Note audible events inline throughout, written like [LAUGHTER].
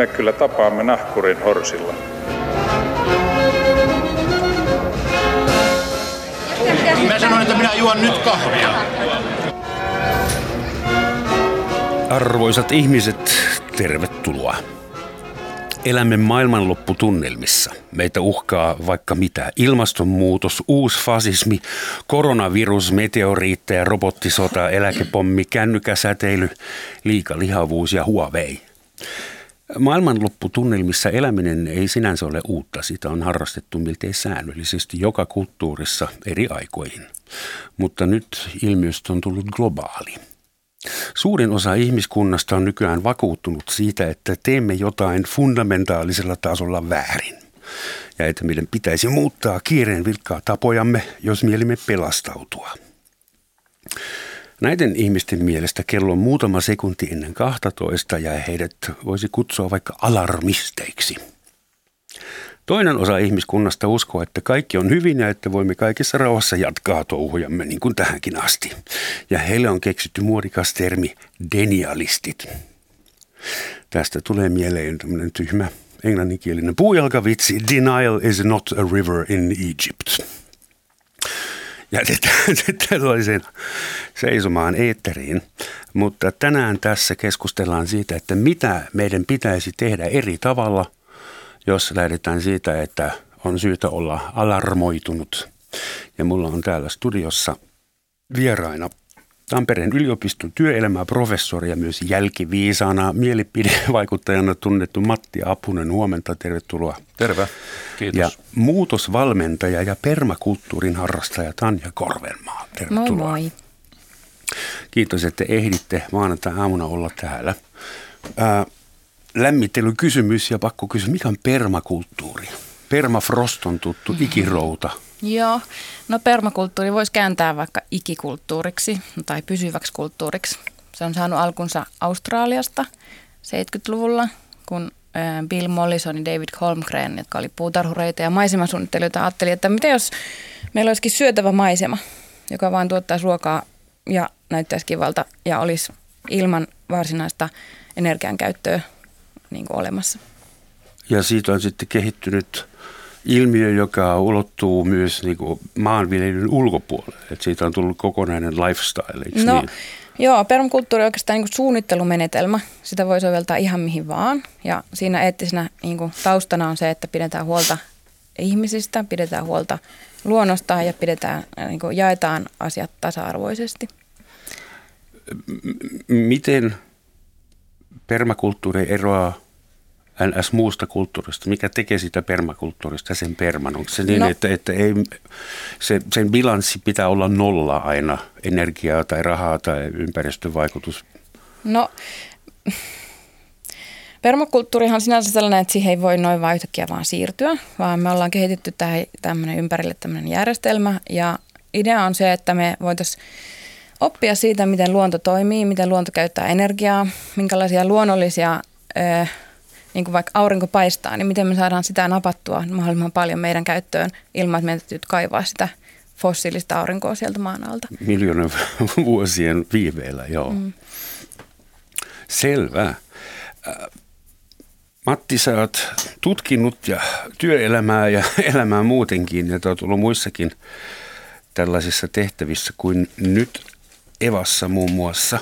me kyllä tapaamme nahkurin horsilla. Mä sanoin, että minä juon nyt kahvia. Arvoisat ihmiset, tervetuloa. Elämme maailmanlopputunnelmissa. Meitä uhkaa vaikka mitä. Ilmastonmuutos, uusfasismi, koronavirus, meteoriitteja, robottisota, eläkepommi, kännykäsäteily, liikalihavuus ja Huawei. Maailmanlopputunnelmissa eläminen ei sinänsä ole uutta. Sitä on harrastettu miltei säännöllisesti joka kulttuurissa eri aikoihin. Mutta nyt ilmiöstä on tullut globaali. Suurin osa ihmiskunnasta on nykyään vakuuttunut siitä, että teemme jotain fundamentaalisella tasolla väärin. Ja että meidän pitäisi muuttaa kiireen vilkkaa tapojamme, jos mielimme pelastautua. Näiden ihmisten mielestä kello on muutama sekunti ennen 12 ja heidät voisi kutsua vaikka alarmisteiksi. Toinen osa ihmiskunnasta uskoo, että kaikki on hyvin ja että voimme kaikessa rauhassa jatkaa touhujamme niin kuin tähänkin asti. Ja heille on keksitty muodikas termi denialistit. Tästä tulee mieleen tämmöinen tyhmä englanninkielinen puujalkavitsi. Denial is not a river in Egypt. Jätetään [LAUGHS] tällaisen seisomaan eetteriin. Mutta tänään tässä keskustellaan siitä, että mitä meidän pitäisi tehdä eri tavalla – jos lähdetään siitä, että on syytä olla alarmoitunut. Ja mulla on täällä studiossa vieraina Tampereen yliopiston työelämää professori ja myös jälkiviisaana mielipidevaikuttajana tunnettu Matti Apunen. Huomenta, tervetuloa. Terve, kiitos. Ja muutosvalmentaja ja permakulttuurin harrastaja Tanja Korvenmaa. Tervetuloa. Moi moi. Kiitos, että ehditte maanantai-aamuna olla täällä. Ää, lämmittelykysymys ja pakko kysyä, mikä on permakulttuuri? Permafrost on tuttu, ikirouta. Joo, no permakulttuuri voisi kääntää vaikka ikikulttuuriksi tai pysyväksi kulttuuriksi. Se on saanut alkunsa Australiasta 70-luvulla, kun Bill Mollison ja David Holmgren, jotka oli puutarhureita ja maisemasuunnittelijoita, ajatteli, että mitä jos meillä olisikin syötävä maisema, joka vaan tuottaisi ruokaa ja näyttäisi kivalta ja olisi ilman varsinaista energiankäyttöä niin olemassa. Ja siitä on sitten kehittynyt ilmiö, joka ulottuu myös niin kuin maanviljelyn ulkopuolelle. Että siitä on tullut kokonainen lifestyle, eikö no, niin? Joo, permakulttuuri on oikeastaan niin kuin suunnittelumenetelmä. Sitä voi soveltaa ihan mihin vaan. Ja siinä eettisenä niin kuin taustana on se, että pidetään huolta ihmisistä, pidetään huolta luonnosta ja pidetään, niin kuin jaetaan asiat tasa-arvoisesti. Miten permakulttuuri eroaa NS muusta kulttuurista? Mikä tekee sitä permakulttuurista sen perman? Onko se niin, no. että, että ei, se, sen bilanssi pitää olla nolla aina, energiaa tai rahaa tai ympäristövaikutus? No, permakulttuurihan sinänsä sellainen, että siihen ei voi noin vain yhtäkkiä vaan siirtyä, vaan me ollaan kehitetty tähän tämmöinen ympärille tämmöinen järjestelmä ja idea on se, että me voitaisiin oppia siitä, miten luonto toimii, miten luonto käyttää energiaa, minkälaisia luonnollisia, äh, niin kuin vaikka aurinko paistaa, niin miten me saadaan sitä napattua mahdollisimman paljon meidän käyttöön ilman, että meidän täytyy kaivaa sitä fossiilista aurinkoa sieltä maan alta. Miljoonan [LAUGHS] vuosien viiveellä, joo. Mm. Selvä. Matti, sä oot tutkinut ja työelämää ja [LAUGHS] elämää muutenkin, ja oot ollut muissakin tällaisissa tehtävissä kuin nyt Evassa muun muassa.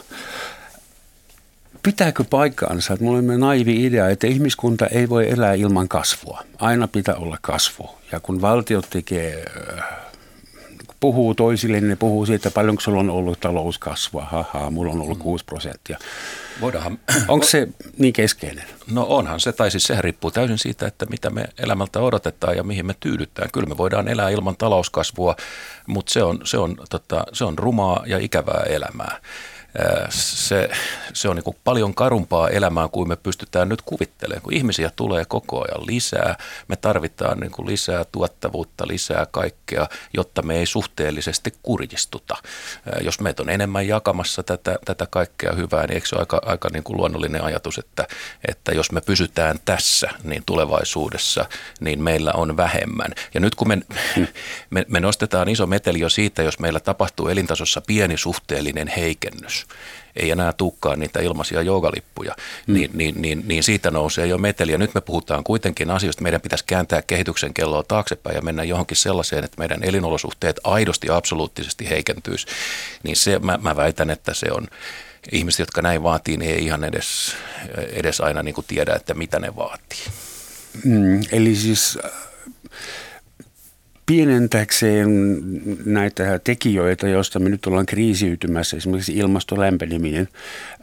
Pitääkö paikkaansa, että mulla on naivi idea, että ihmiskunta ei voi elää ilman kasvua. Aina pitää olla kasvu. Ja kun valtiot tekee, äh, puhuu toisille, niin ne puhuu siitä, paljonko sulla on ollut talouskasvua. Haha, mulla on ollut 6 prosenttia. Voidaanhan, Onko se niin keskeinen? No onhan se, tai siis sehän riippuu täysin siitä, että mitä me elämältä odotetaan ja mihin me tyydytään. Kyllä me voidaan elää ilman talouskasvua, mutta se on, se on, tota, se on rumaa ja ikävää elämää se, se on niin paljon karumpaa elämää kuin me pystytään nyt kuvittelemaan. Kun ihmisiä tulee koko ajan lisää, me tarvitaan niin lisää tuottavuutta, lisää kaikkea, jotta me ei suhteellisesti kurjistuta. Jos meitä on enemmän jakamassa tätä, tätä kaikkea hyvää, niin eikö se ole aika, aika niin luonnollinen ajatus, että, että jos me pysytään tässä, niin tulevaisuudessa, niin meillä on vähemmän. Ja nyt kun me, me, me nostetaan iso meteli jo siitä, jos meillä tapahtuu elintasossa pieni suhteellinen heikennys, ylös, ei enää tukkaan niitä ilmaisia joogalippuja, mm. niin, niin, niin, niin siitä nousee jo meteli. Ja nyt me puhutaan kuitenkin asioista, meidän pitäisi kääntää kehityksen kelloa taaksepäin ja mennä johonkin sellaiseen, että meidän elinolosuhteet aidosti absoluuttisesti heikentyisi. Niin se, mä, mä väitän, että se on ihmiset, jotka näin vaatii, niin ei ihan edes, edes aina niin kuin tiedä, että mitä ne vaatii. Mm, eli siis Pienentäkseen näitä tekijöitä, joista me nyt ollaan kriisiytymässä, esimerkiksi ilmastolämpeneminen,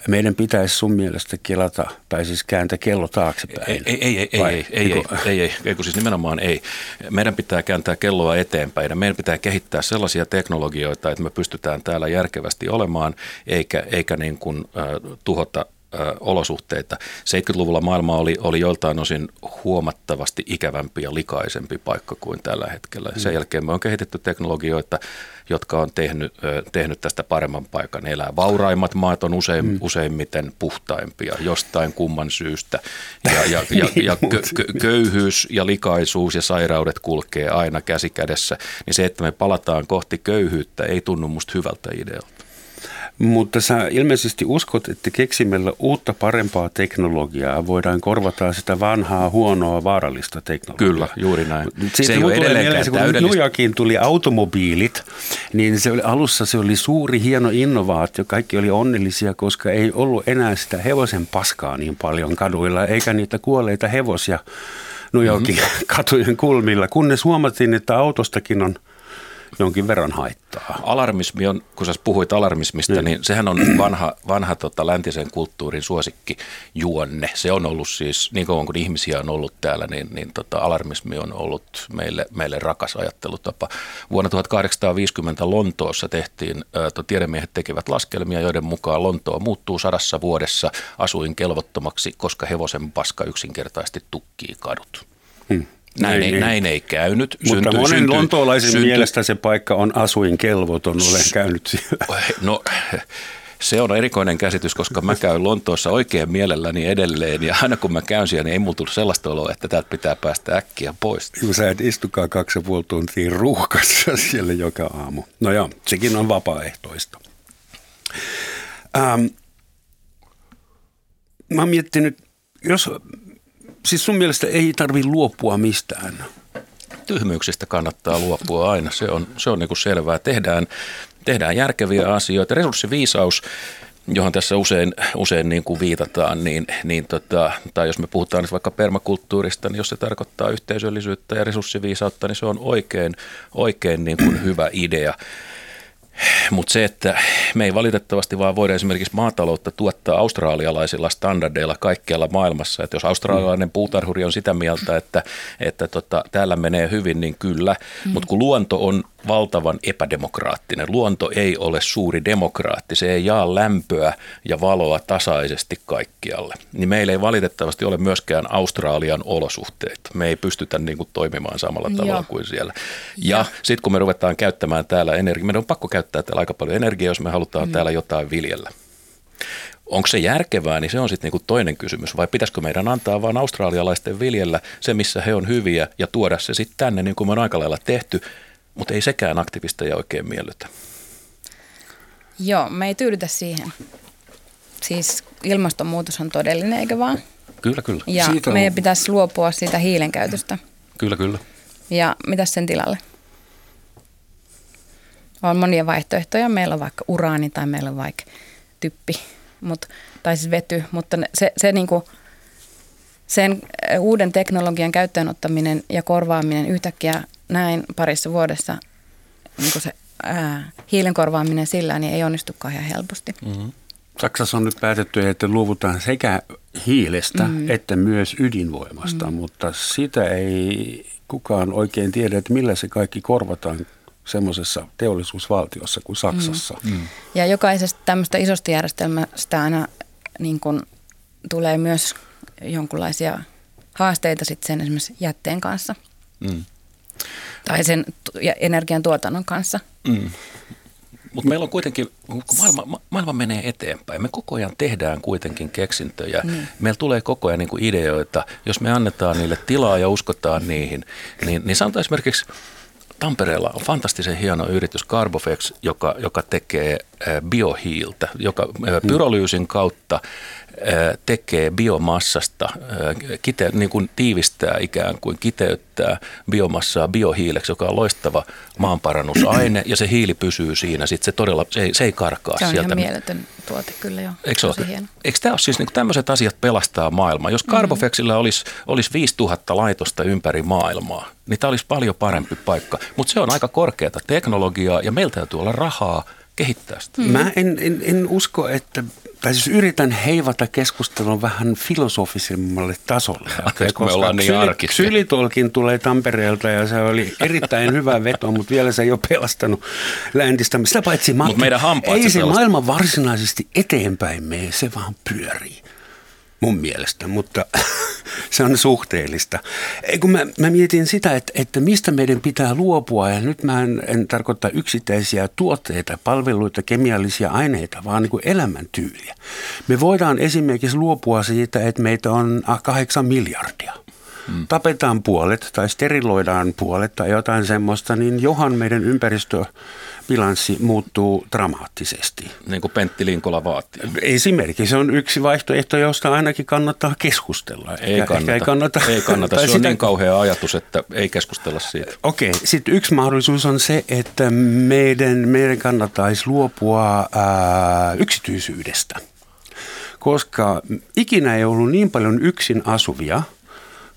meidän pitäisi sun mielestä kelata, tai siis kääntää kello taaksepäin? Ei, ei, ei, Vai? ei, ei, niinku- ei, ei, ei, ei, kun siis nimenomaan ei. Meidän pitää kääntää kelloa eteenpäin ja meidän pitää kehittää sellaisia teknologioita, että me pystytään täällä järkevästi olemaan, eikä, eikä niin kuin, äh, tuhota olosuhteita. 70-luvulla maailma oli, oli joltain osin huomattavasti ikävämpi ja likaisempi paikka kuin tällä hetkellä. Sen mm. jälkeen me on kehitetty teknologioita, jotka on tehnyt, tehnyt tästä paremman paikan elää. Vauraimmat maat on usein, mm. useimmiten puhtaimpia jostain kumman syystä. [LAUGHS] Ja, ja, ja, ja niin, kö, kö, köyhyys ja likaisuus ja sairaudet kulkee aina käsi kädessä. Niin se, että me palataan kohti köyhyyttä, ei tunnu musta hyvältä idealta. Mutta sä ilmeisesti uskot, että keksimällä uutta parempaa teknologiaa voidaan korvata sitä vanhaa, huonoa, vaarallista teknologiaa. Kyllä, juuri näin. Siitä se ei ole edelleenkään kun New Yorkiin tuli automobiilit, niin se oli, alussa se oli suuri, hieno innovaatio. Kaikki oli onnellisia, koska ei ollut enää sitä hevosen paskaa niin paljon kaduilla, eikä niitä kuolleita hevosia New Yorkin mm-hmm. [LAUGHS] katujen kulmilla, kunnes huomattiin, että autostakin on – jonkin verran haittaa. Alarmismi on, kun sä puhuit alarmismista, niin, niin sehän on vanha, vanha tota, läntisen kulttuurin suosikki juonne. Se on ollut siis, niin kauan kuin ihmisiä on ollut täällä, niin, niin tota, alarmismi on ollut meille, meille rakas ajattelutapa. Vuonna 1850 Lontoossa tehtiin, ä, tiedemiehet tekevät laskelmia, joiden mukaan Lontoa muuttuu sadassa vuodessa asuin kelvottomaksi, koska hevosen paska yksinkertaisesti tukkii kadut. Hmm. Näin, ei, ei, näin ei käynyt. Mutta syntyi, monen syntyi, lontoolaisen syntyi, mielestä se paikka on asuinkelvoton, olen käynyt siellä. [LAUGHS] No se on erikoinen käsitys, koska mä käyn Lontoossa oikein mielelläni edelleen ja aina kun mä käyn siellä, niin ei mulla tullut sellaista oloa, että täältä pitää päästä äkkiä pois. Kun sä et istukaan kaksi ja puoli tuntia ruuhkassa [LAUGHS] siellä joka aamu. No joo, sekin on vapaaehtoista. Ähm, mä oon miettinyt, jos siis sun mielestä ei tarvi luopua mistään? Tyhmyyksistä kannattaa luopua aina, se on, se on niin kuin selvää. Tehdään, tehdään järkeviä asioita. Resurssiviisaus, johon tässä usein, usein niin kuin viitataan, niin, niin tota, tai jos me puhutaan nyt vaikka permakulttuurista, niin jos se tarkoittaa yhteisöllisyyttä ja resurssiviisautta, niin se on oikein, oikein niin kuin hyvä idea. Mutta se, että me ei valitettavasti vaan voida esimerkiksi maataloutta tuottaa australialaisilla standardeilla kaikkialla maailmassa. Että jos australialainen puutarhuri on sitä mieltä, että, että tota, täällä menee hyvin, niin kyllä. Mm. Mutta kun luonto on valtavan epädemokraattinen. Luonto ei ole suuri demokraatti, se ei jaa lämpöä ja valoa tasaisesti kaikkialle. Niin meillä ei valitettavasti ole myöskään Australian olosuhteet. Me ei pystytä niin kuin toimimaan samalla tavalla Joo. kuin siellä. Ja, ja. sitten kun me ruvetaan käyttämään täällä energiaa, meidän on pakko käyttää täällä aika paljon energiaa, jos me halutaan mm. täällä jotain viljellä. Onko se järkevää, niin se on sitten niinku toinen kysymys. Vai pitäisikö meidän antaa vain australialaisten viljellä se, missä he on hyviä, ja tuoda se sitten tänne, niin kuin me on aika lailla tehty, mutta ei sekään aktivisteja oikein miellytä. Joo, me ei tyydytä siihen. Siis ilmastonmuutos on todellinen, eikö vaan? Kyllä, kyllä. Ja siitä meidän on... pitäisi luopua siitä hiilen käytöstä. Kyllä, kyllä. Ja mitä sen tilalle? On monia vaihtoehtoja. Meillä on vaikka uraani tai meillä on vaikka typpi, mut, tai siis vety, mutta se, se niinku, sen uuden teknologian käyttöönottaminen ja korvaaminen yhtäkkiä näin parissa vuodessa niin se ää, hiilen korvaaminen sillä niin ei onnistukaan ihan helposti. Mm-hmm. Saksassa on nyt päätetty, että luovutaan sekä hiilestä mm-hmm. että myös ydinvoimasta, mm-hmm. mutta sitä ei kukaan oikein tiedä, että millä se kaikki korvataan semmoisessa teollisuusvaltiossa kuin Saksassa. Mm-hmm. Ja jokaisesta tämmöistä isosta järjestelmästä aina niin kun tulee myös jonkinlaisia haasteita sitten sen esimerkiksi jätteen kanssa. Mm tai sen energian tuotannon kanssa. Mm. Mutta meillä on kuitenkin, kun maailma, maailma menee eteenpäin, me koko ajan tehdään kuitenkin keksintöjä. Mm. Meillä tulee koko ajan niin ideoita, jos me annetaan niille tilaa ja uskotaan niihin. Niin, niin sanotaan esimerkiksi Tampereella on fantastisen hieno yritys Carbofex, joka, joka tekee biohiiltä, joka pyrolyysin kautta tekee biomassasta, kite, niin kuin tiivistää ikään kuin kiteyttää biomassaa biohiileksi, joka on loistava maanparannusaine ja se hiili pysyy siinä. Sitten se todella, se ei, se ei karkaa se on sieltä. ihan mieletön tuote kyllä jo. Eikö, ole? Eikö tämä ole siis niin tämmöiset asiat pelastaa maailmaa? Jos mm. olisi, olisi 5000 laitosta ympäri maailmaa, niin tämä olisi paljon parempi paikka. Mutta se on aika korkeata teknologiaa ja meiltä täytyy olla rahaa kehittää sitä. Mm. Mä en, en, en usko, että tai siis yritän heivata keskustelun vähän filosofisemmalle tasolle. Okay, me ollaan niin Ksylitolkin tulee Tampereelta ja se oli erittäin hyvä veto, mutta vielä se ei ole pelastanut läntistä. Sitä paitsi Mut meidän ei se, se maailma varsinaisesti eteenpäin mene, se vaan pyörii mun mielestä, mutta [LAUGHS] se on suhteellista. Kun mä, mä mietin sitä, että, että mistä meidän pitää luopua, ja nyt mä en, en tarkoita yksittäisiä tuotteita, palveluita, kemiallisia aineita, vaan niin kuin elämäntyyliä. Me voidaan esimerkiksi luopua siitä, että meitä on kahdeksan miljardia. Hmm. Tapetaan puolet tai steriloidaan puolet tai jotain semmoista, niin johan meidän ympäristö bilanssi muuttuu dramaattisesti. Niin kuin Pentti Linkola vaatii. Esimerkiksi se on yksi vaihtoehto, josta ainakin kannattaa keskustella. Ei ehkä, kannata. Ehkä ei kannata. Ei kannata. Se on sitä... niin kauhea ajatus, että ei keskustella siitä. Okei. Okay. Sitten yksi mahdollisuus on se, että meidän, meidän kannattaisi luopua ää, yksityisyydestä. Koska ikinä ei ollut niin paljon yksin asuvia –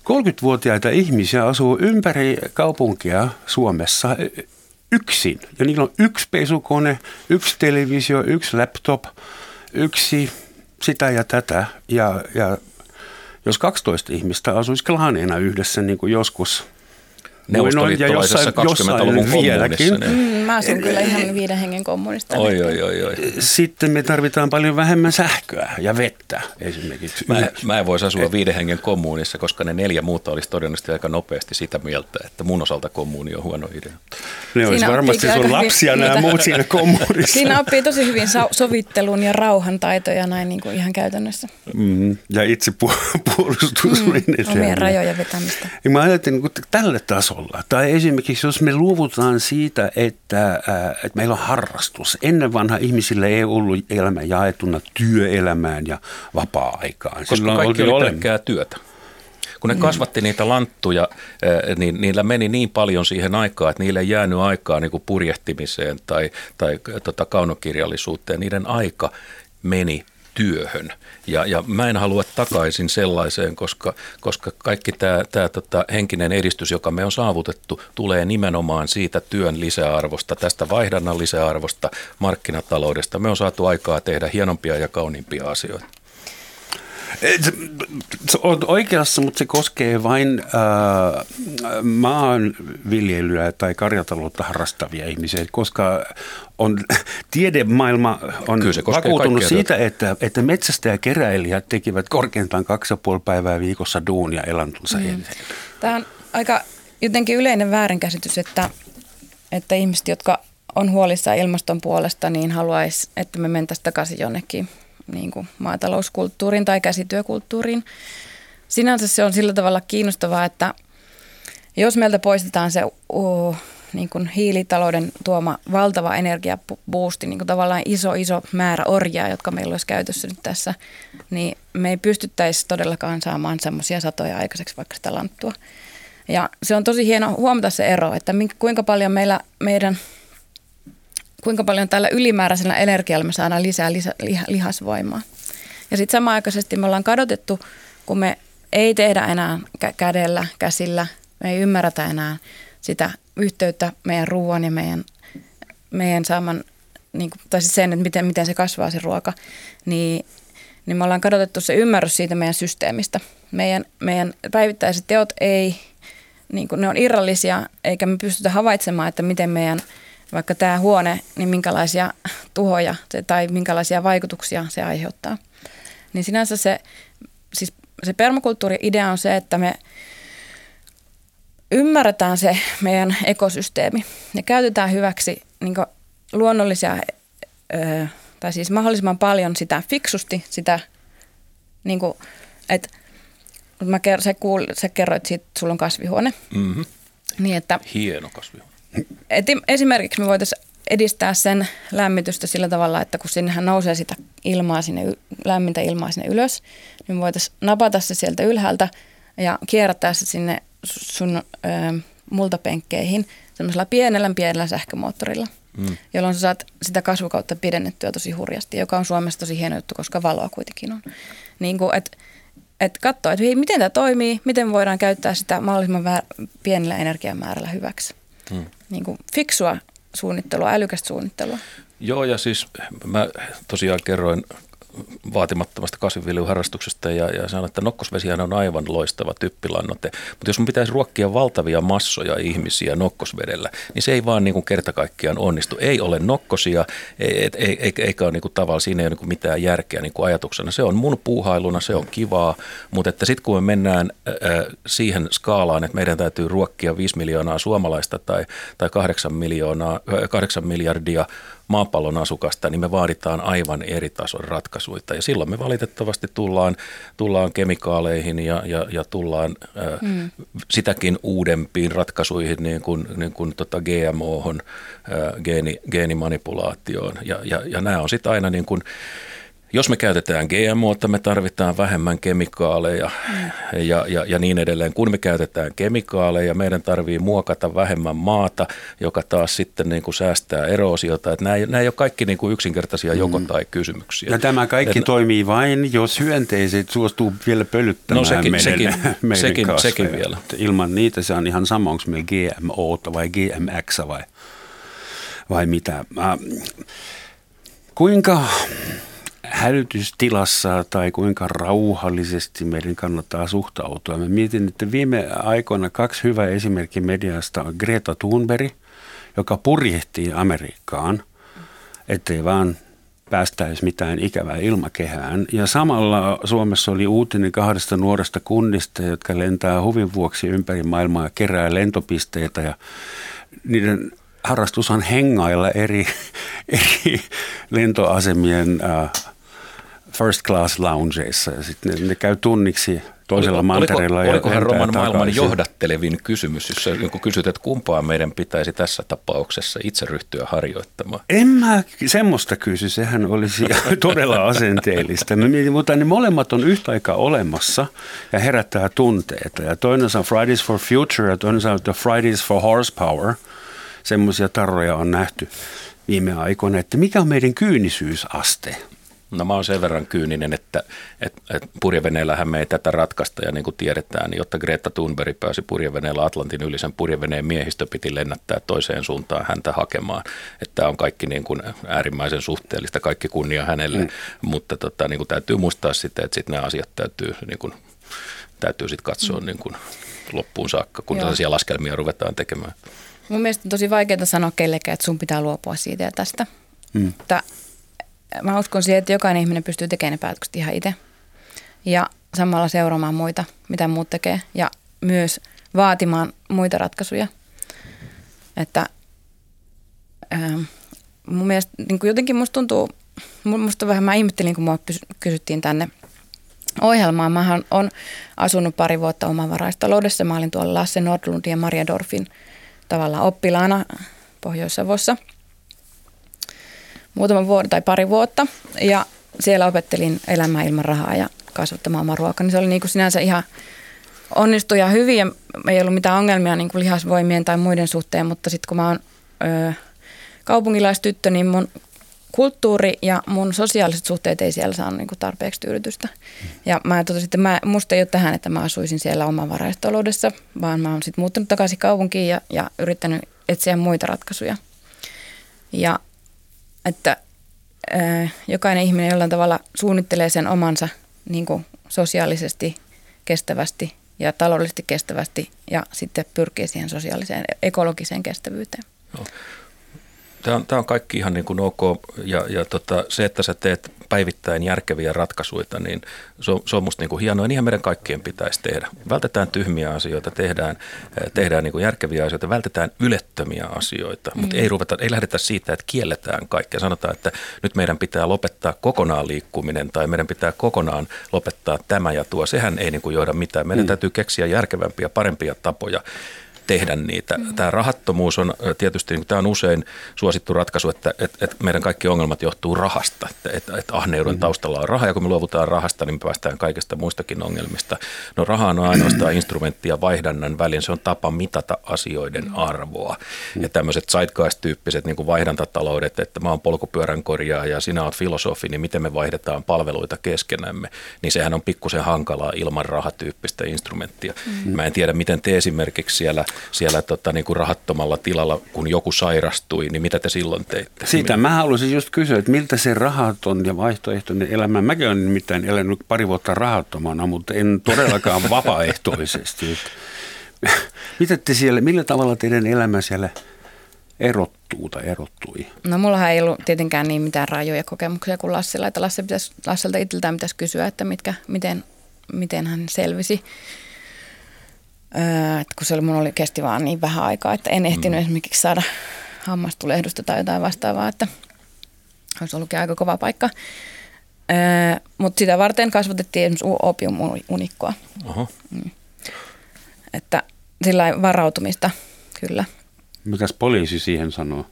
30-vuotiaita ihmisiä asuu ympäri kaupunkia Suomessa yksin. Ja niillä on yksi pesukone, yksi televisio, yksi laptop, yksi sitä ja tätä. Ja, ja jos 12 ihmistä asuisi klaneina yhdessä, niin kuin joskus – Neuvostoliittolaisessa 20-luvun kommunissa. Niin. Mm, mä asun kyllä ihan viiden hengen kommunista. Oi, oi, oi, oi. Sitten me tarvitaan paljon vähemmän sähköä ja vettä esimerkiksi. Mä, mä en voisi asua viiden hengen kommunissa, koska ne neljä muuta olisi todennäköisesti aika nopeasti sitä mieltä, että mun osalta kommuni on huono idea. Ne olisi varmasti sun lapsia nämä mitä, muut siinä kommunissa. Siinä oppii tosi hyvin sovittelun ja rauhan taitoja näin niin kuin ihan käytännössä. Mm, ja itse [LAUGHS] puolustus. Mm, omien rajojen vetämistä. Ja mä ajattelin, että tälle tasolle tasolla. Tai esimerkiksi jos me luovutaan siitä, että, äh, että meillä on harrastus. Ennen vanha ihmisille ei ollut elämä jaetuna työelämään ja vapaa-aikaan. Koska Silloin kaikki oli pelkkää työtä. Kun ne kasvatti niitä lanttuja, äh, niin niillä meni niin paljon siihen aikaan, että niille ei jäänyt aikaa niin kuin purjehtimiseen tai, tai tota, kaunokirjallisuuteen. Niiden aika meni työhön. Ja, ja mä en halua takaisin sellaiseen, koska, koska kaikki tämä, tämä tota, henkinen edistys, joka me on saavutettu, tulee nimenomaan siitä työn lisäarvosta, tästä vaihdannan lisäarvosta, markkinataloudesta. Me on saatu aikaa tehdä hienompia ja kauniimpia asioita. Olet oikeassa, mutta se koskee vain äh, maanviljelyä tai karjataloutta harrastavia ihmisiä, koska on, [LAUGHS] tiedemaailma on vakuutunut siitä, että, että metsästä ja keräilijät tekivät korkeintaan kaksi ja puoli päivää viikossa duunia elantonsa mm. Tämä on aika jotenkin yleinen väärinkäsitys, että, että ihmiset, jotka on huolissaan ilmaston puolesta, niin haluaisi, että me mentäisiin takaisin jonnekin niin kuin maatalouskulttuuriin tai käsityökulttuuriin. Sinänsä se on sillä tavalla kiinnostavaa, että jos meiltä poistetaan se uh, niin kuin hiilitalouden tuoma valtava energiabuusti, niin kuin tavallaan iso, iso määrä orjaa, jotka meillä olisi käytössä nyt tässä, niin me ei pystyttäisi todellakaan saamaan semmoisia satoja aikaiseksi vaikka sitä lanttua. Ja se on tosi hieno huomata se ero, että kuinka paljon meillä meidän kuinka paljon tällä ylimääräisellä energialla me saadaan lisää lisä, lihasvoimaa. Ja sitten samaaikaisesti me ollaan kadotettu, kun me ei tehdä enää kä- kädellä, käsillä, me ei ymmärretä enää sitä yhteyttä meidän ruoan ja meidän, meidän saaman, niin kuin, tai siis sen, että miten, miten se kasvaa se ruoka, niin, niin me ollaan kadotettu se ymmärrys siitä meidän systeemistä. Meidän, meidän päivittäiset teot ei, niin kuin, ne on irrallisia, eikä me pystytä havaitsemaan, että miten meidän – vaikka tämä huone, niin minkälaisia tuhoja tai minkälaisia vaikutuksia se aiheuttaa. Niin sinänsä se, siis se permakulttuuri-idea on se, että me ymmärretään se meidän ekosysteemi ja käytetään hyväksi niin luonnollisia, ö, tai siis mahdollisimman paljon sitä fiksusti, sitä, niin kuin, että mä ker- sä, kuul, sä kerroit siitä, että sulla on kasvihuone. Mm-hmm. Niin, että, Hieno kasvihuone Et esimerkiksi me voitaisiin edistää sen lämmitystä sillä tavalla, että kun sinnehän nousee sitä ilmaa sinne, lämmintä ilmaa sinne ylös, niin me voitaisiin napata se sieltä ylhäältä ja kierrättää se sinne sun ö, multapenkkeihin semmoisella pienellä pienellä sähkömoottorilla, mm. jolloin sä saat sitä kasvukautta pidennettyä tosi hurjasti, joka on Suomessa tosi hieno juttu, koska valoa kuitenkin on. Niin kuin, että et katsoa, että miten tämä toimii, miten voidaan käyttää sitä mahdollisimman väär- pienellä energiamäärällä hyväksi. Hmm. Niin kuin fiksua suunnittelua, älykästä suunnittelua. Joo, ja siis mä tosiaan kerroin vaatimattomasta kasvinviljelyharrastuksesta ja, ja sanon, että nokkosvesihän on aivan loistava typpilannote. Mutta jos mun pitäisi ruokkia valtavia massoja ihmisiä nokkosvedellä, niin se ei vaan niin kuin kerta kaikkiaan onnistu. Ei ole nokkosia, ei, ei, ei, eikä ole niin kuin tavalla, siinä ei ole niin kuin mitään järkeä niin kuin ajatuksena. Se on mun puuhailuna, se on kivaa, mutta että sitten kun me mennään äh, siihen skaalaan, että meidän täytyy ruokkia 5 miljoonaa suomalaista tai, tai 8, miljoonaa, äh, 8 miljardia maapallon asukasta, niin me vaaditaan aivan eri tason ratkaisuja. Ja silloin me valitettavasti tullaan, tullaan kemikaaleihin ja, ja, ja tullaan ää, mm. sitäkin uudempiin ratkaisuihin, niin kuin, niin kuin tota GMO-hon, ää, geeni, geenimanipulaatioon. Ja, ja, ja nämä on sitten aina niin kuin, jos me käytetään GMO, me tarvitaan vähemmän kemikaaleja mm. ja, ja, ja niin edelleen. Kun me käytetään kemikaaleja, meidän tarvii muokata vähemmän maata, joka taas sitten niin kuin säästää eroosiota. Että nämä, nämä ei ole kaikki niin kuin yksinkertaisia mm. joko- tai kysymyksiä. Ja tämä kaikki Et, toimii vain, jos hyönteiset suostuu vielä pölyttämään no sekin, meidän, sekin, meidän sekin, sekin vielä. Ilman niitä se on ihan sama, onko meillä GMO vai GMX vai, vai mitä. Äh, kuinka hälytystilassa tai kuinka rauhallisesti meidän kannattaa suhtautua. Mä mietin, että viime aikoina kaksi hyvää esimerkkiä mediasta on Greta Thunberg, joka purjehtii Amerikkaan, ettei vaan päästäisi mitään ikävää ilmakehään. Ja samalla Suomessa oli uutinen kahdesta nuoresta kunnista, jotka lentää huvin vuoksi ympäri maailmaa ja kerää lentopisteitä ja niiden harrastus on hengailla eri, [LAUGHS] eri lentoasemien äh, first class loungeissa ja sitten ne, ne käy tunniksi toisella mantereella. Oliko, olikohan Roman maailman johdattelevin kysymys, jos joku kysyt, että kumpaa meidän pitäisi tässä tapauksessa itse ryhtyä harjoittamaan? En mä semmoista kysy, sehän olisi [LAUGHS] todella asenteellista. Mä mietin, mutta ne molemmat on yhtä aikaa olemassa ja herättää tunteita. Ja toinen on Fridays for Future ja toinen on The Fridays for Horsepower. Semmoisia tarroja on nähty viime aikoina, että mikä on meidän kyynisyysaste – No mä oon sen verran kyyninen, että, että, että purjeveneellähän me ei tätä ratkaista ja niin kuin tiedetään, niin jotta Greta Thunberg pääsi purjeveneellä Atlantin yli, sen purjeveneen miehistö piti lennättää toiseen suuntaan häntä hakemaan. Että tämä on kaikki niin kuin äärimmäisen suhteellista, kaikki kunnia hänelle, mm. mutta tota, niin kuin täytyy muistaa sitten, että sitten nämä asiat täytyy, niin kuin, täytyy sitten katsoa mm. niin kuin loppuun saakka, kun Joo. tällaisia laskelmia ruvetaan tekemään. Mun mielestä on tosi vaikeaa sanoa kellekään, että sun pitää luopua siitä ja tästä. Mm mä uskon siihen, että jokainen ihminen pystyy tekemään ne päätökset ihan itse. Ja samalla seuraamaan muita, mitä muut tekee. Ja myös vaatimaan muita ratkaisuja. Että ää, mun mielestä niin jotenkin musta tuntuu, musta vähän mä ihmettelin, kun mua kysyttiin tänne ohjelmaan. Mä on asunut pari vuotta omavaraistaloudessa. Mä olin tuolla Lasse Nordlundin ja Maria Dorfin tavallaan oppilaana Pohjois-Savossa – muutaman vuoden tai pari vuotta ja siellä opettelin elämää ilman rahaa ja kasvattamaan omaa ruokaa. Niin se oli niin kuin sinänsä ihan onnistu ja hyvin ja ei ollut mitään ongelmia niin kuin lihasvoimien tai muiden suhteen, mutta sitten kun mä oon ö, kaupunkilaistyttö, niin mun kulttuuri ja mun sosiaaliset suhteet ei siellä saanut niin kuin tarpeeksi tyydytystä. Ja mä totesin, että mä, musta ei ole tähän, että mä asuisin siellä omavaraistaloudessa, vaan mä oon sitten muuttanut takaisin kaupunkiin ja, ja yrittänyt etsiä muita ratkaisuja. Ja että jokainen ihminen jollain tavalla suunnittelee sen omansa niin kuin sosiaalisesti kestävästi ja taloudellisesti kestävästi ja sitten pyrkii siihen sosiaaliseen ekologiseen kestävyyteen. Tämä on, tämä on kaikki ihan niin kuin ok ja, ja tota, se, että sä teet päivittäin järkeviä ratkaisuja, niin se on, se on musta niin kuin hienoa. Niinhän meidän kaikkien pitäisi tehdä. Vältetään tyhmiä asioita, tehdään, eh, tehdään niin kuin järkeviä asioita, vältetään ylettömiä asioita, mm. mutta ei, ruveta, ei lähdetä siitä, että kielletään kaikkea. Sanotaan, että nyt meidän pitää lopettaa kokonaan liikkuminen tai meidän pitää kokonaan lopettaa tämä ja tuo. Sehän ei niin kuin johda mitään. Meidän mm. täytyy keksiä järkevämpiä, parempia tapoja tehdä niitä. Mm. Tämä rahattomuus on tietysti, niin tämä on usein suosittu ratkaisu, että, että, että meidän kaikki ongelmat johtuu rahasta, että, että, että ahneuden mm. taustalla on raha ja kun me luovutaan rahasta, niin me päästään kaikista muistakin ongelmista. No raha on ainoastaan [CLEARS THROAT] instrumentti ja vaihdannan välin, se on tapa mitata asioiden mm. arvoa. Mm. Ja tämmöiset zeitgeist-tyyppiset niin kuin vaihdantataloudet, että mä oon polkupyörän korjaaja ja sinä oot filosofi, niin miten me vaihdetaan palveluita keskenämme, niin sehän on pikkusen hankalaa ilman rahatyyppistä instrumenttia. Mm. Mä en tiedä, miten te esimerkiksi siellä, siellä tota, niin kuin rahattomalla tilalla, kun joku sairastui, niin mitä te silloin teitte? Siitä mä haluaisin just kysyä, että miltä se rahaton ja vaihtoehtoinen elämä, mäkin olen nimittäin elänyt pari vuotta rahattomana, mutta en todellakaan [LAUGHS] vapaaehtoisesti. [LAUGHS] Mitä te siellä, millä tavalla teidän elämä siellä erottuu tai erottui? No mullahan ei ollut tietenkään niin mitään rajoja kokemuksia kuin Lassilla, että Lasse pitäisi, Lasselta itseltään pitäisi kysyä, että mitkä, miten, miten hän selvisi. Öö, että kun se oli, mun oli kesti vaan niin vähän aikaa, että en ehtinyt mm. esimerkiksi saada hammastulehdusta tai jotain vastaavaa, että olisi ollutkin aika kova paikka. Öö, Mutta sitä varten kasvatettiin esimerkiksi opiumunikkoa. Oho. Mm. Että sillä varautumista, kyllä. Mitäs poliisi siihen sanoo?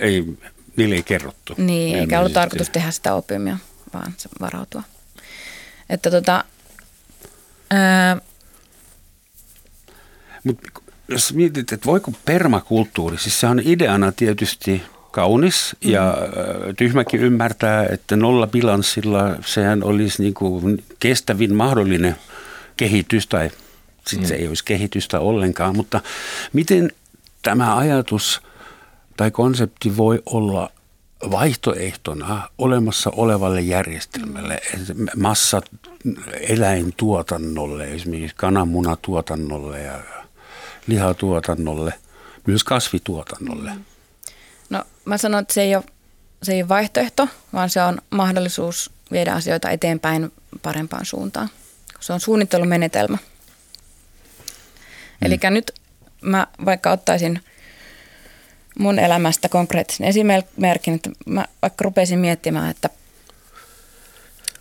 ei, niille ei kerrottu. Niin, eikä ollut tarkoitus tehdä sitä opiumia, vaan se varautua. Että tota, Mutta jos mietit, että voiko permakulttuuri, siis se on ideana tietysti kaunis ja mm. tyhmäkin ymmärtää, että nolla bilanssilla sehän olisi niin kuin kestävin mahdollinen kehitys tai sitten mm. se ei olisi kehitystä ollenkaan, mutta miten tämä ajatus tai konsepti voi olla vaihtoehtona olemassa olevalle järjestelmälle, massa eläintuotannolle, esimerkiksi kananmunatuotannolle ja lihatuotannolle, myös kasvituotannolle? No mä sanon, että se ei ole, se ei ole vaihtoehto, vaan se on mahdollisuus viedä asioita eteenpäin parempaan suuntaan. Se on suunnittelumenetelmä. Mm. Eli nyt mä vaikka ottaisin mun elämästä konkreettisen esimerkin, että mä vaikka rupesin miettimään, että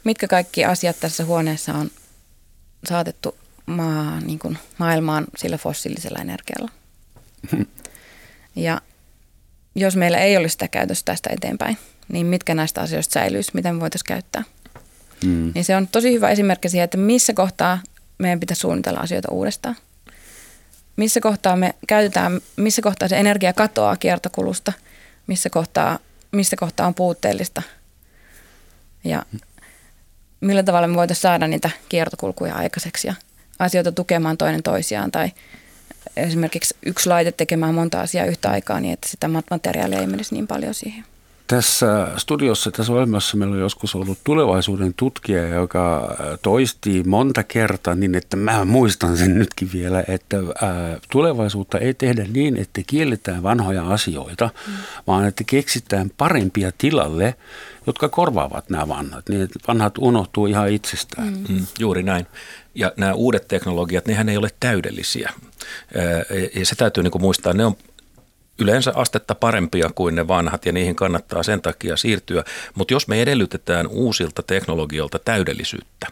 mitkä kaikki asiat tässä huoneessa on saatettu maa, niin kuin maailmaan sillä fossiilisella energialla. Ja jos meillä ei olisi sitä käytöstä tästä eteenpäin, niin mitkä näistä asioista säilyisi, mitä me voitaisiin käyttää. Mm. Niin se on tosi hyvä esimerkki siihen, että missä kohtaa meidän pitäisi suunnitella asioita uudestaan missä kohtaa me käytetään, missä kohtaa se energia katoaa kiertokulusta, missä kohtaa, missä kohtaa on puutteellista ja millä tavalla me voitaisiin saada niitä kiertokulkuja aikaiseksi ja asioita tukemaan toinen toisiaan tai esimerkiksi yksi laite tekemään monta asiaa yhtä aikaa niin, että sitä materiaalia ei menisi niin paljon siihen. Tässä studiossa, tässä ohjelmassa meillä on joskus ollut tulevaisuuden tutkija, joka toisti monta kertaa niin, että mä muistan sen nytkin vielä, että tulevaisuutta ei tehdä niin, että kielletään vanhoja asioita, mm. vaan että keksitään parempia tilalle, jotka korvaavat nämä vanhat. Niin, että vanhat unohtuu ihan itsestään. Mm. Mm, juuri näin. Ja nämä uudet teknologiat, nehän ei ole täydellisiä. Ja se täytyy niin muistaa, ne on yleensä astetta parempia kuin ne vanhat ja niihin kannattaa sen takia siirtyä. Mutta jos me edellytetään uusilta teknologioilta täydellisyyttä,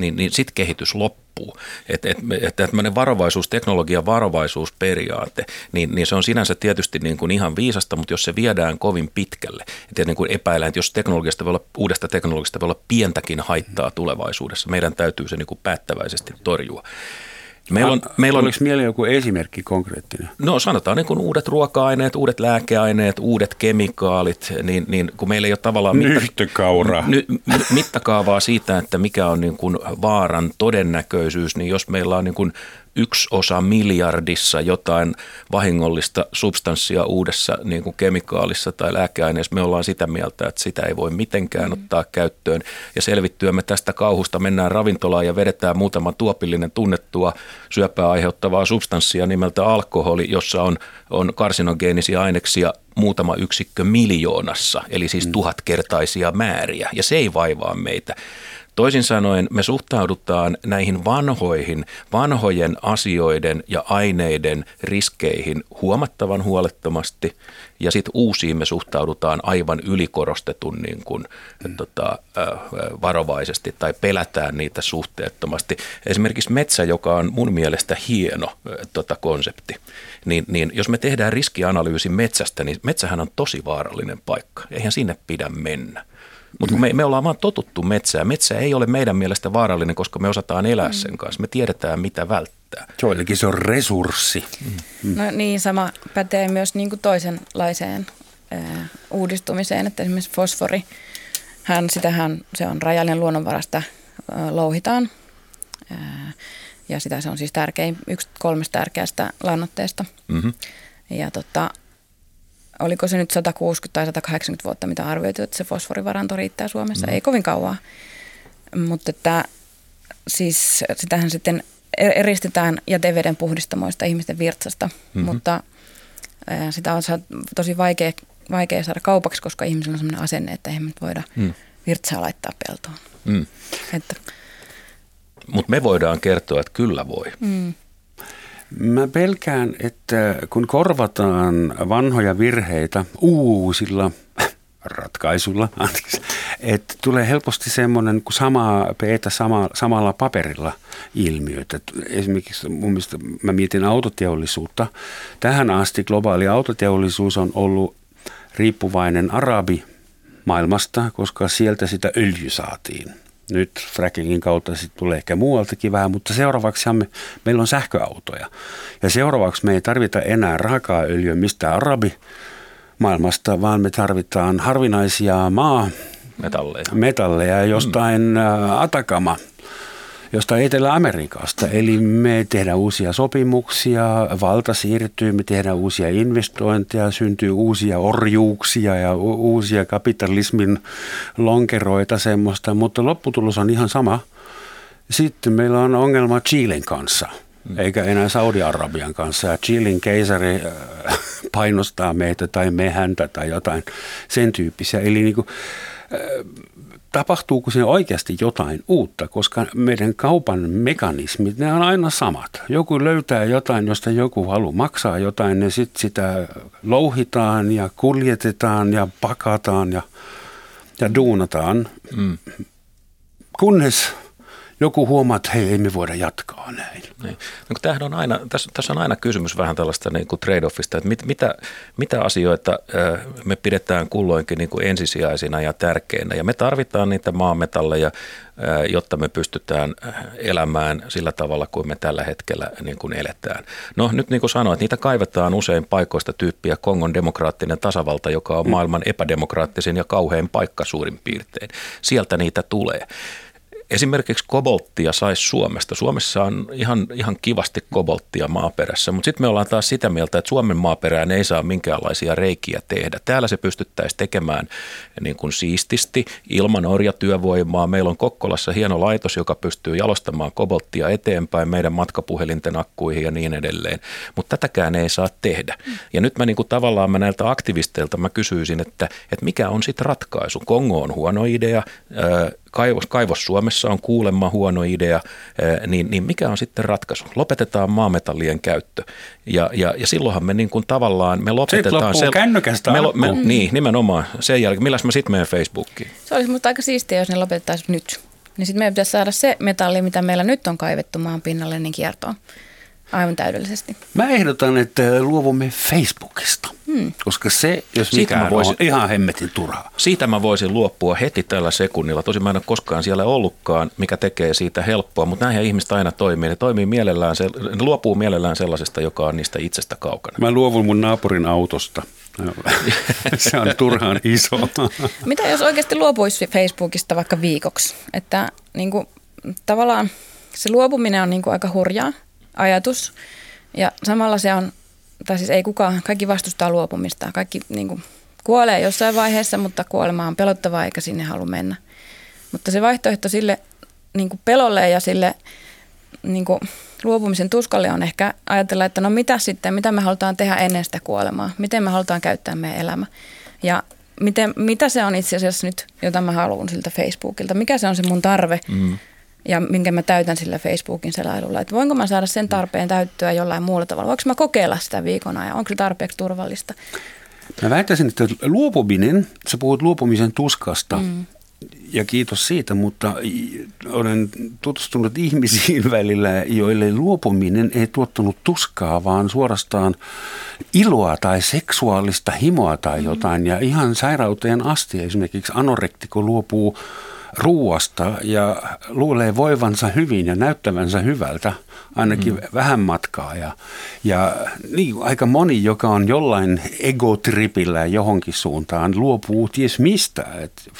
niin, niin sitten kehitys loppuu. Että et, et, varovaisuus, teknologian varovaisuusperiaate, niin, niin se on sinänsä tietysti niin kuin ihan viisasta, mutta jos se viedään kovin pitkälle, että niin kuin epäillään, että jos teknologiasta voi olla, uudesta teknologiasta voi olla pientäkin haittaa tulevaisuudessa, meidän täytyy se niin kuin päättäväisesti torjua. Meillä on, meillä on, Oliko mieleen joku esimerkki konkreettinen? No sanotaan niin kuin uudet ruoka-aineet, uudet lääkeaineet, uudet kemikaalit, niin, niin kun meillä ei ole tavallaan mitta, ny, mittakaavaa siitä, että mikä on niin kuin vaaran todennäköisyys, niin jos meillä on niin kuin yksi osa miljardissa jotain vahingollista substanssia uudessa niin kuin kemikaalissa tai lääkeaineessa. Me ollaan sitä mieltä, että sitä ei voi mitenkään mm. ottaa käyttöön. Ja selvittyämme tästä kauhusta mennään ravintolaan ja vedetään muutama tuopillinen tunnettua syöpää aiheuttavaa substanssia nimeltä alkoholi, jossa on, on karsinogeenisia aineksia muutama yksikkö miljoonassa, eli siis mm. tuhatkertaisia määriä, ja se ei vaivaa meitä Toisin sanoen me suhtaudutaan näihin vanhoihin, vanhojen asioiden ja aineiden riskeihin huomattavan huolettomasti ja sitten uusiin me suhtaudutaan aivan ylikorostetun niin kuin, mm. tota, varovaisesti tai pelätään niitä suhteettomasti. Esimerkiksi metsä, joka on mun mielestä hieno tota, konsepti, niin, niin jos me tehdään riskianalyysi metsästä, niin metsähän on tosi vaarallinen paikka. Eihän sinne pidä mennä. Mutta me, me ollaan vaan totuttu metsää. Metsä ei ole meidän mielestä vaarallinen, koska me osataan elää sen mm. kanssa. Me tiedetään, mitä välttää. Joillekin se on resurssi. Mm. No niin, sama pätee myös niin kuin toisenlaiseen ää, uudistumiseen, että esimerkiksi fosfori, hän, sitähän, se on rajallinen luonnonvarasta, ää, louhitaan. Ää, ja sitä se on siis tärkein, yksi kolmesta tärkeästä lannoitteesta. Mm-hmm. Ja tota, oliko se nyt 160 tai 180 vuotta, mitä arvioitu, että se fosforivaranto riittää Suomessa. Mm. Ei kovin kauaa. Mutta että siis sitähän sitten e- eristetään jäteveden puhdistamoista ihmisten virtsasta, mm-hmm. mutta sitä on tosi vaikea, vaikea saada kaupaksi, koska ihmisillä on sellainen asenne, että eihän voida mm. virtsaa laittaa peltoon. Mm. Mutta me voidaan kertoa, että kyllä voi. Mm. Mä pelkään, että kun korvataan vanhoja virheitä uusilla ratkaisuilla, [LAUGHS] että tulee helposti semmoinen kuin sama peetä sama, samalla paperilla ilmiötä. Esimerkiksi mun mielestä mä mietin autoteollisuutta. Tähän asti globaali autoteollisuus on ollut riippuvainen arabi maailmasta, koska sieltä sitä öljy saatiin – nyt frackingin kautta sitten tulee ehkä muualtakin vähän, mutta seuraavaksi me, meillä on sähköautoja. Ja seuraavaksi me ei tarvita enää raaka öljyä mistään arabi maailmasta, vaan me tarvitaan harvinaisia maa metalleja, metalleja jostain mm. Atakama – jostain Etelä-Amerikasta. Eli me tehdään uusia sopimuksia, valta siirtyy, me tehdään uusia investointeja, syntyy uusia orjuuksia ja u- uusia kapitalismin lonkeroita semmoista, mutta lopputulos on ihan sama. Sitten meillä on ongelma Chilen kanssa eikä enää Saudi-Arabian kanssa. Ja Chilin keisari äh, painostaa meitä tai me häntä tai jotain sen tyyppisiä. Eli niin kuin, tapahtuuko siinä oikeasti jotain uutta, koska meidän kaupan mekanismit, ne on aina samat. Joku löytää jotain, josta joku haluaa maksaa jotain, ne sitten sitä louhitaan ja kuljetetaan ja pakataan ja, ja duunataan, mm. kunnes joku huomaa, että hei, ei me voida jatkaa näin. Niin. No, on aina, tässä, tässä on aina kysymys vähän tällaista niin kuin trade-offista, että mit, mitä, mitä asioita me pidetään kulloinkin niin kuin ensisijaisina ja tärkeinä. Ja me tarvitaan niitä maametalleja, jotta me pystytään elämään sillä tavalla kuin me tällä hetkellä niin kuin eletään. No nyt niin kuin sanoin, niitä kaivetaan usein paikoista tyyppiä Kongon demokraattinen tasavalta, joka on mm. maailman epädemokraattisin ja kauhean paikka suurin piirtein. Sieltä niitä tulee. Esimerkiksi kobolttia saisi Suomesta. Suomessa on ihan, ihan kivasti kobolttia maaperässä, mutta sitten me ollaan taas sitä mieltä, että Suomen maaperään ei saa minkäänlaisia reikiä tehdä. Täällä se pystyttäisiin tekemään niin kuin siististi ilman orjatyövoimaa. Meillä on Kokkolassa hieno laitos, joka pystyy jalostamaan kobolttia eteenpäin meidän matkapuhelinten akkuihin ja niin edelleen. Mutta tätäkään ei saa tehdä. Ja nyt mä niin kuin tavallaan mä näiltä aktivisteilta mä kysyisin, että, että mikä on sitten ratkaisu. Kongo on huono idea, kaivos, kaivos Suomessa on kuulemma huono idea, niin, niin mikä on sitten ratkaisu? Lopetetaan maametallien käyttö. Ja, ja, ja silloinhan me niin kuin tavallaan, me lopetetaan... Sitten kännykästä me, me, mm. Niin, nimenomaan. Sen jälkeen, milläs mä sitten menen Facebookiin? Se olisi minusta aika siistiä, jos ne lopetettaisiin nyt. Niin sitten meidän pitäisi saada se metalli, mitä meillä nyt on kaivettu maan pinnalle, niin kiertoon. Aivan täydellisesti. Mä ehdotan, että luovumme Facebookista, koska se, jos Siitä mikä voisin, on ihan hemmetin turhaa. Siitä mä voisin luopua heti tällä sekunnilla. Tosi mä en ole koskaan siellä ollutkaan, mikä tekee siitä helppoa, mutta näinhän ihmiset aina toimii. Ne, toimii mielellään, ne luopuu mielellään sellaisesta, joka on niistä itsestä kaukana. Mä luovun mun naapurin autosta. [LAUGHS] se on turhaan iso. Mitä jos oikeasti luopuisi Facebookista vaikka viikoksi? Että niin kuin, tavallaan se luopuminen on niin kuin aika hurjaa ajatus. Ja samalla se on, tai siis ei kukaan, kaikki vastustaa luopumista. Kaikki niin kuin, kuolee jossain vaiheessa, mutta kuolema on pelottavaa eikä sinne halua mennä. Mutta se vaihtoehto sille niin kuin pelolle ja sille niin kuin, luopumisen tuskalle on ehkä ajatella, että no mitä sitten, mitä me halutaan tehdä ennen sitä kuolemaa, miten me halutaan käyttää meidän elämä. Ja miten, mitä se on itse asiassa nyt, jota mä haluan siltä Facebookilta? Mikä se on se mun tarve? Mm ja minkä mä täytän sillä Facebookin selailulla. Että voinko mä saada sen tarpeen täyttyä jollain muulla tavalla? Voinko mä kokeilla sitä viikon ajan? Onko se tarpeeksi turvallista? Mä väittäisin, että luopuminen, sä puhut luopumisen tuskasta, mm. ja kiitos siitä, mutta olen tutustunut ihmisiin [LAUGHS] välillä, joille luopuminen ei tuottanut tuskaa, vaan suorastaan iloa tai seksuaalista himoa tai mm. jotain. Ja ihan sairauteen asti esimerkiksi anorektiko luopuu ruuasta ja luulee voivansa hyvin ja näyttävänsä hyvältä ainakin mm. vähän matkaa. Ja, ja niin, aika moni, joka on jollain egotripillä johonkin suuntaan, luopuu ties mistä. Et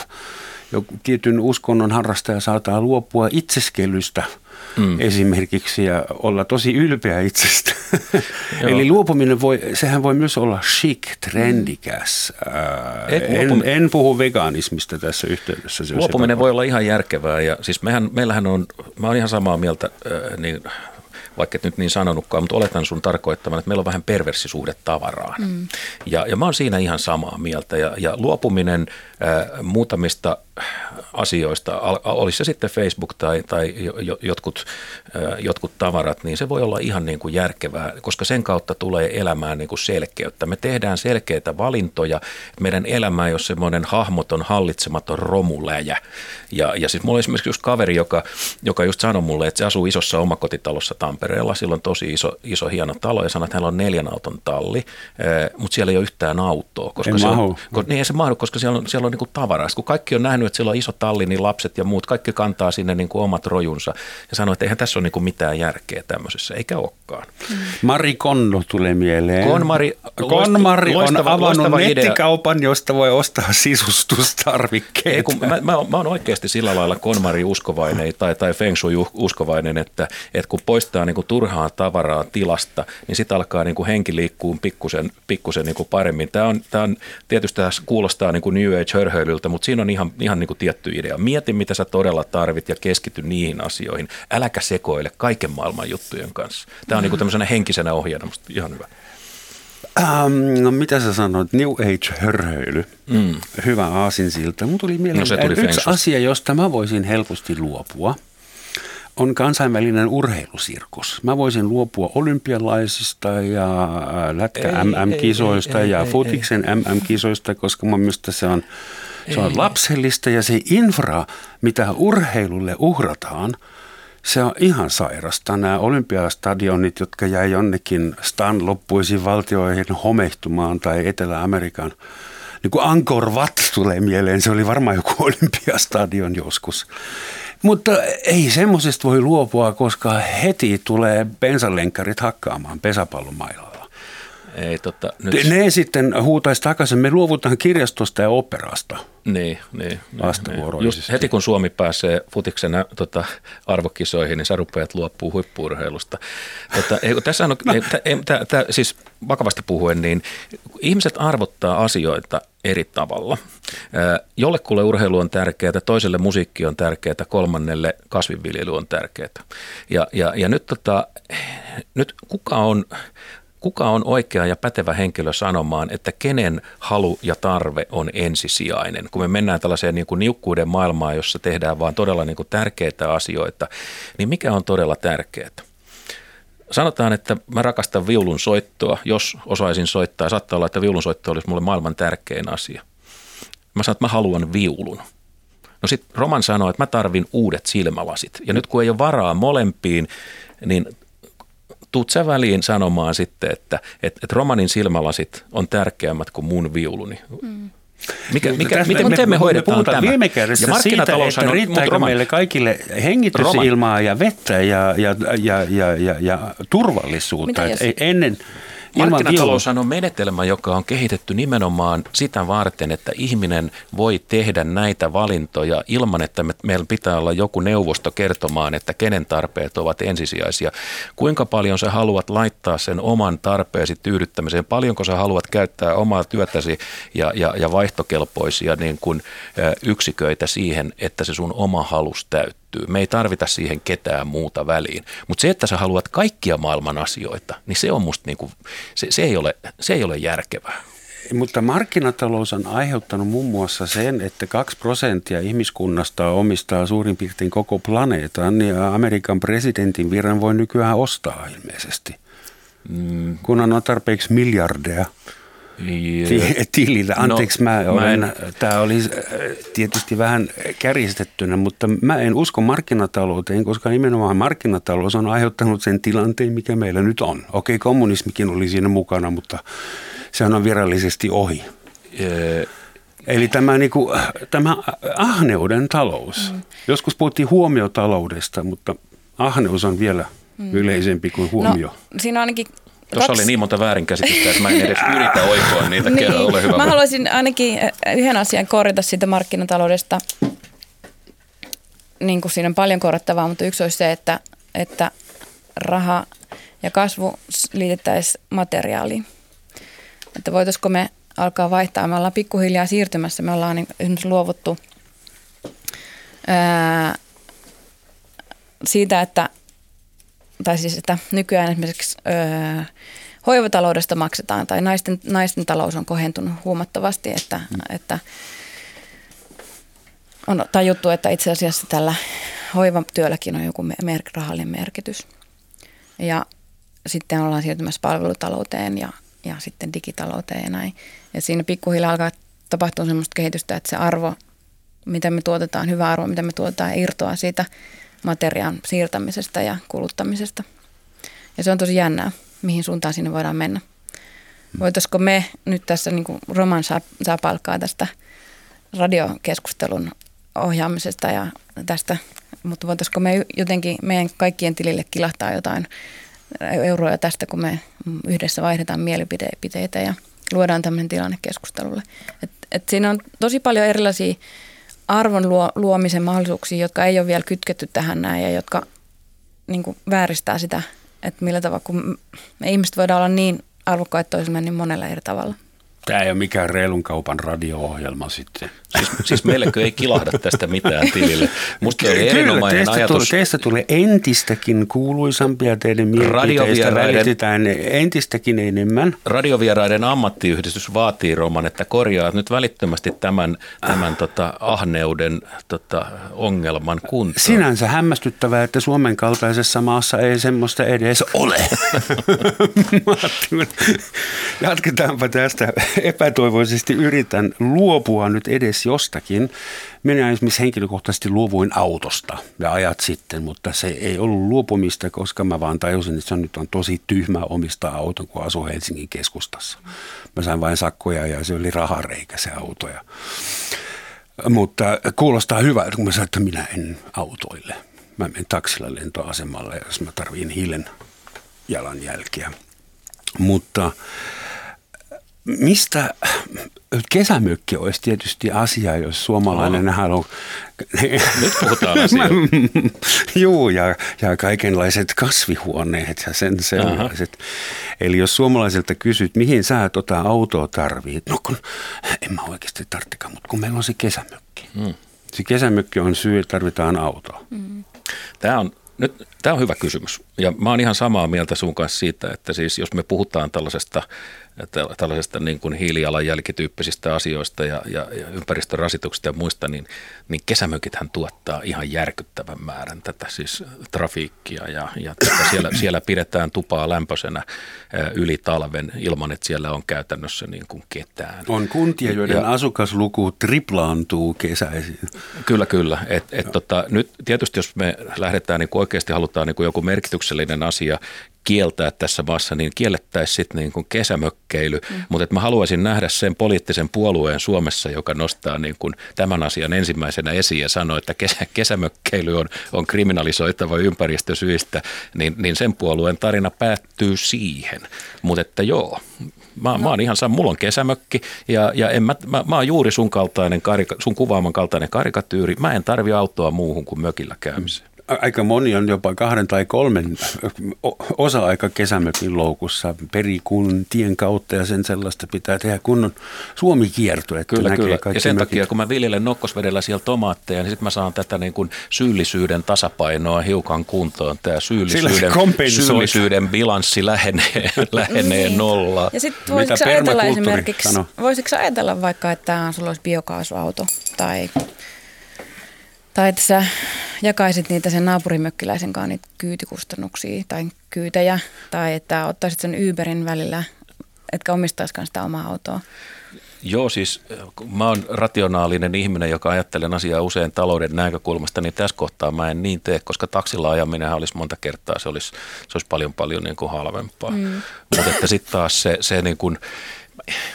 joku tietyn uskonnon harrastaja saattaa luopua itseskelystä – mm. esimerkiksi ja olla tosi ylpeä itsestä. [LAUGHS] Eli luopuminen voi, sehän voi myös olla chic, trendikäs. Mm. en, en puhu vegaanismista tässä yhteydessä. Se luopuminen voi olla ihan järkevää ja siis mehän, meillähän on, mä oon ihan samaa mieltä, äh, niin vaikka et nyt niin sanonutkaan, mutta oletan sun tarkoittamaan, että meillä on vähän perversisuhde tavaraan. Mm. Ja, ja mä oon siinä ihan samaa mieltä. Ja, ja luopuminen äh, muutamista asioista, olisi se sitten Facebook tai, tai jotkut, jotkut tavarat, niin se voi olla ihan niin kuin järkevää, koska sen kautta tulee elämään niin kuin selkeyttä. Me tehdään selkeitä valintoja. Meidän elämä ei ole semmoinen hahmoton, hallitsematon romuläjä. Ja, ja siis mulla on esimerkiksi just kaveri, joka, joka just sanoi mulle, että se asuu isossa omakotitalossa Tampereella. Sillä on tosi iso, iso hieno talo ja sanoi, että hänellä on neljän auton talli, mutta siellä ei ole yhtään autoa. Koska ei se on, niin ei se mahdu, koska siellä on, siellä on niin kuin tavaraa. Kun kaikki on nähnyt, että siellä on iso talli, niin lapset ja muut, kaikki kantaa sinne niin kuin omat rojunsa. Ja sanoi, että eihän tässä ole niin kuin mitään järkeä tämmöisessä, eikä olekaan. Mm. Mari Konno tulee mieleen. Konmari, Konmari loistava, on avannut nettikaupan, idea. josta voi ostaa [LAUGHS] sisustustarvikkeita. Ei, kun mä, mä, mä oon oikeasti sillä lailla Konmari uskovainen tai, tai Feng Shui uskovainen, että, että kun poistaa niin kuin turhaa tavaraa tilasta, niin sitten alkaa niin kuin henki liikkuu pikkusen, pikkusen niin kuin paremmin. Tämä on, tämä on, tietysti tämä kuulostaa niin kuin New Age-hörhöilyltä, mutta siinä on ihan, ihan niin kuin tietty idea. Mieti, mitä sä todella tarvit ja keskity niihin asioihin. Äläkä sekoile kaiken maailman juttujen kanssa. Tämä on niin kuin tämmöisenä henkisenä ohjeena, musta ihan hyvä. Um, no mitä sä sanoit? New Age-hörhöily. Mm. Hyvä aasinsilta. Mun tuli mieleen no, tuli yksi asia, josta mä voisin helposti luopua on kansainvälinen urheilusirkus. Mä voisin luopua olympialaisista ja lätkä MM-kisoista ja ei, futiksen ei. MM-kisoista, koska mun mielestä se on, se on lapsellista ja se infra, mitä urheilulle uhrataan, se on ihan sairasta. Nämä olympiastadionit, jotka jäi jonnekin Stan loppuisiin valtioihin homehtumaan tai Etelä-Amerikan niin kuin Angkor Wat tulee mieleen, se oli varmaan joku [LAUGHS] olympiastadion joskus. Mutta ei semmoisesta voi luopua, koska heti tulee bensalenkkarit hakkaamaan pesäpallomailalla. Ei, tota, nyt... Ne sitten huutaisi takaisin, me luovutaan kirjastosta ja operasta. Niin, niin. Vastavuoroisesti. Just heti kun Suomi pääsee futiksen tota, arvokisoihin, niin sä rupeat luoppuu huippuurheilusta. Tota, ei, tässä on, ei, tä, ei, tä, tä, siis vakavasti puhuen, niin ihmiset arvottaa asioita eri tavalla. Jollekulle urheilu on tärkeää, toiselle musiikki on tärkeää, kolmannelle kasvinviljely on tärkeää. Ja, ja, ja nyt, tota, nyt kuka on kuka on oikea ja pätevä henkilö sanomaan, että kenen halu ja tarve on ensisijainen. Kun me mennään tällaiseen niin kuin niukkuuden maailmaan, jossa tehdään vaan todella niin kuin tärkeitä asioita, niin mikä on todella tärkeää? Sanotaan, että mä rakastan viulun soittoa, jos osaisin soittaa. Saattaa olla, että viulun soitto olisi mulle maailman tärkein asia. Mä sanon, että mä haluan viulun. No sitten Roman sanoi, että mä tarvin uudet silmälasit. Ja nyt kun ei ole varaa molempiin, niin tuut sä väliin sanomaan sitten, että et, et romanin silmälasit on tärkeämmät kuin mun viuluni. Mm. Mikä, mikä, Tästä, miten, me, me hoidetaan me tämä? viime kädessä ja siitä, että riittääkö Roman, meille kaikille hengitysilmaa ja vettä ja, ja, ja, ja, ja, ja turvallisuutta. Mitä jos, ennen, Markkinataloushan on menetelmä, joka on kehitetty nimenomaan sitä varten, että ihminen voi tehdä näitä valintoja ilman, että me, meillä pitää olla joku neuvosto kertomaan, että kenen tarpeet ovat ensisijaisia. Kuinka paljon sä haluat laittaa sen oman tarpeesi tyydyttämiseen, paljonko sä haluat käyttää omaa työtäsi ja, ja, ja vaihtokelpoisia niin kuin, yksiköitä siihen, että se sun oma halus täyttyy täyttyy. Me ei tarvita siihen ketään muuta väliin. Mutta se, että sä haluat kaikkia maailman asioita, niin se on musta niinku, se, se, ei ole, se ei ole järkevää. mutta markkinatalous on aiheuttanut muun muassa sen, että 2 prosenttia ihmiskunnasta omistaa suurin piirtein koko planeetan ja Amerikan presidentin viran voi nykyään ostaa ilmeisesti. Mm. Kun on tarpeeksi miljardeja tilillä. No, Anteeksi, no, mä olen, mä en... tämä oli tietysti vähän kärjistettynä, mutta mä en usko markkinatalouteen, koska nimenomaan markkinatalous on aiheuttanut sen tilanteen, mikä meillä nyt on. Okei, kommunismikin oli siinä mukana, mutta se on virallisesti ohi. Ee... Eli tämä, niin kuin, tämä ahneuden talous. Mm. Joskus puhuttiin huomiotaloudesta, mutta ahneus on vielä mm. yleisempi kuin huomio. No, siinä ainakin Tuossa oli niin monta väärinkäsitystä, että mä en edes yritä oikoa niitä niin, kerran. Ole hyvä. Mä haluaisin ainakin yhden asian korjata siitä markkinataloudesta. Niin kuin siinä on paljon korjattavaa, mutta yksi olisi se, että, että raha ja kasvu liitettäisiin materiaaliin. Että voitaisiko me alkaa vaihtaa. Me ollaan pikkuhiljaa siirtymässä. Me ollaan niin esimerkiksi luovuttu ää, siitä, että tai siis että nykyään esimerkiksi öö, hoivataloudesta maksetaan tai naisten, naisten talous on kohentunut huomattavasti, että, mm. että on tajuttu, että itse asiassa tällä hoivatyölläkin on joku mer- rahallinen merkitys. Ja sitten ollaan siirtymässä palvelutalouteen ja, ja sitten digitalouteen ja näin. Ja siinä pikkuhiljaa alkaa tapahtua sellaista kehitystä, että se arvo, mitä me tuotetaan, hyvä arvo, mitä me tuotetaan, irtoaa siitä materiaan siirtämisestä ja kuluttamisesta. Ja se on tosi jännää, mihin suuntaan sinne voidaan mennä. Voitaisiko me nyt tässä, niin kuin Roman saa, saa palkkaa tästä radiokeskustelun ohjaamisesta ja tästä, mutta voitaisiko me jotenkin meidän kaikkien tilille kilahtaa jotain euroja tästä, kun me yhdessä vaihdetaan mielipiteitä ja luodaan tämmöinen tilanne keskustelulle. Et, et siinä on tosi paljon erilaisia arvon luo, luomisen mahdollisuuksia, jotka ei ole vielä kytketty tähän näin ja jotka niin kuin vääristää sitä, että millä tavalla, kun me ihmiset voidaan olla niin arvokkaita toisemme niin monella eri tavalla. Tämä ei ole mikään reilun kaupan radio-ohjelma sitten. Siis, siis meillekö ei kilahda tästä mitään tilille? Musta oli erinomainen teistä ajatus. Tulee, teistä tulee entistäkin kuuluisampia teidän mielipiteistä välitetään entistäkin enemmän. Radiovieraiden ammattiyhdistys vaatii Roman, että korjaa nyt välittömästi tämän, tämän tota, ahneuden tota, ongelman kuntoon. Sinänsä hämmästyttävää, että Suomen kaltaisessa maassa ei semmoista edes ole. [LAUGHS] [LAUGHS] Jatketaanpa tästä. Epätoivoisesti yritän luopua nyt edes jostakin. Minä esimerkiksi henkilökohtaisesti luovuin autosta ja ajat sitten, mutta se ei ollut luopumista, koska mä vaan tajusin, että se on nyt on tosi tyhmä omistaa auton, kun asuu Helsingin keskustassa. Mä sain vain sakkoja ja se oli rahareikä se auto. Ja, mutta kuulostaa hyvältä, kun mä sanoin, että minä en autoille. Mä menen taksilla lentoasemalle, jos mä tarviin hiilen jalanjälkiä. Mutta mistä kesämökki olisi tietysti asia, jos suomalainen haluaa... Nyt puhutaan asioista. [LAUGHS] Juu, ja, ja kaikenlaiset kasvihuoneet ja sen sellaiset. Aha. Eli jos suomalaiselta kysyt, mihin sä tota autoa tarvit, no kun en mä oikeasti tarvitsekaan, mutta kun meillä on se kesämökki. Hmm. Se kesämökki on syy, että tarvitaan autoa. Hmm. Tämä on nyt, tämä on hyvä kysymys. Ja mä oon ihan samaa mieltä sun kanssa siitä, että siis jos me puhutaan tällaisesta tällaisesta niin kuin hiilijalanjälkityyppisistä asioista ja, ja, ja ympäristörasituksista ja muista, niin, niin kesämökithän tuottaa ihan järkyttävän määrän tätä siis trafiikkia ja, ja tätä siellä, [CLEARS THROAT] siellä pidetään tupaa lämpöisenä yli talven ilman, että siellä on käytännössä niin kuin ketään. On kuntia, joiden ja, asukasluku triplaantuu kesäisin. Kyllä, kyllä. Et, et tota, nyt tietysti jos me lähdetään niin kuin oikeasti halutaan niin kuin joku merkityksellinen asia kieltää tässä maassa, niin kiellettäisiin sitten niin kuin kesämökkeily. Mm. Mutta mä haluaisin nähdä sen poliittisen puolueen Suomessa, joka nostaa niin kuin tämän asian ensimmäisenä esiin ja sanoo, että kesä, kesämökkeily on, on kriminalisoitava ympäristösyistä, niin, niin sen puolueen tarina päättyy siihen. Mutta että joo, Mä, no. mä oon ihan sama, mulla on kesämökki ja, ja en mä, mä, mä oon juuri sun, kaltainen, karika, sun kuvaaman kaltainen karikatyyri. Mä en tarvi autoa muuhun kuin mökillä käymiseen. Aika moni on jopa kahden tai kolmen osa-aika kesämökin loukussa perikun tien kautta ja sen sellaista pitää tehdä kunnon Suomi-kierto. Että kyllä, kyllä. Ja sen mökit. takia, kun mä viljelen nokkosvedellä siellä tomaatteja, niin sitten mä saan tätä niin kuin syyllisyyden tasapainoa hiukan kuntoon. Tämä syyllisyyden, syyllisyyden bilanssi lähenee, [LAUGHS] lähenee niin. nollaan. Ja sitten voisitko ajatella esimerkiksi, sano? voisitko ajatella vaikka, että sulla olisi biokaasuauto tai tai että sä jakaisit niitä sen naapurimökkiläisen kanssa niitä kyytikustannuksia tai kyytejä. Tai että ottaisit sen Uberin välillä, etkä omistaisikaan sitä omaa autoa. Joo, siis mä oon rationaalinen ihminen, joka ajattelen asiaa usein talouden näkökulmasta, niin tässä kohtaa mä en niin tee, koska taksilla ajaminen olisi monta kertaa, se olisi, se olisi paljon paljon niin kuin halvempaa. Mm. Mutta että sitten taas se, se niin kuin,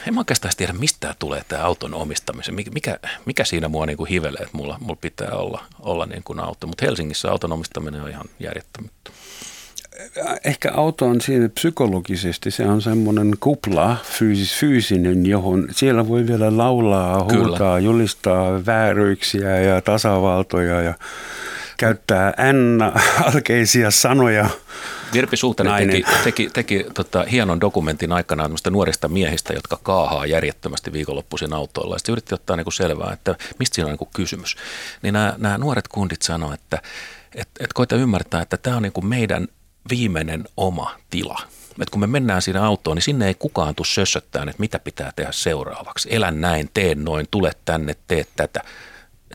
en mä oikeastaan tiedä, mistä tulee tämä auton omistamisen. Mikä, mikä siinä mua niin kuin hivelee, että mulla, mulla pitää olla, olla niin kuin auto. Mutta Helsingissä auton omistaminen on ihan järjettömyyttä. Ehkä auto on siinä psykologisesti, se on semmoinen kupla, fyysis, fyysinen, johon siellä voi vielä laulaa, huutaa, Kyllä. julistaa vääryyksiä ja tasavaltoja ja käyttää N-alkeisia sanoja. Virpi Suhtanen teki, teki, teki tota, hienon dokumentin aikanaan nuorista miehistä, jotka kaahaa järjettömästi viikonloppuisin autoilla. Sitten yritti ottaa niin kuin selvää, että mistä siinä on niin kuin kysymys. Niin nämä, nämä nuoret kundit sanoivat, että et, et koita ymmärtää, että tämä on niin kuin meidän viimeinen oma tila. Et kun me mennään siinä autoon, niin sinne ei kukaan tule sössöttämään, että mitä pitää tehdä seuraavaksi. Elän näin, teen noin, tule tänne, tee tätä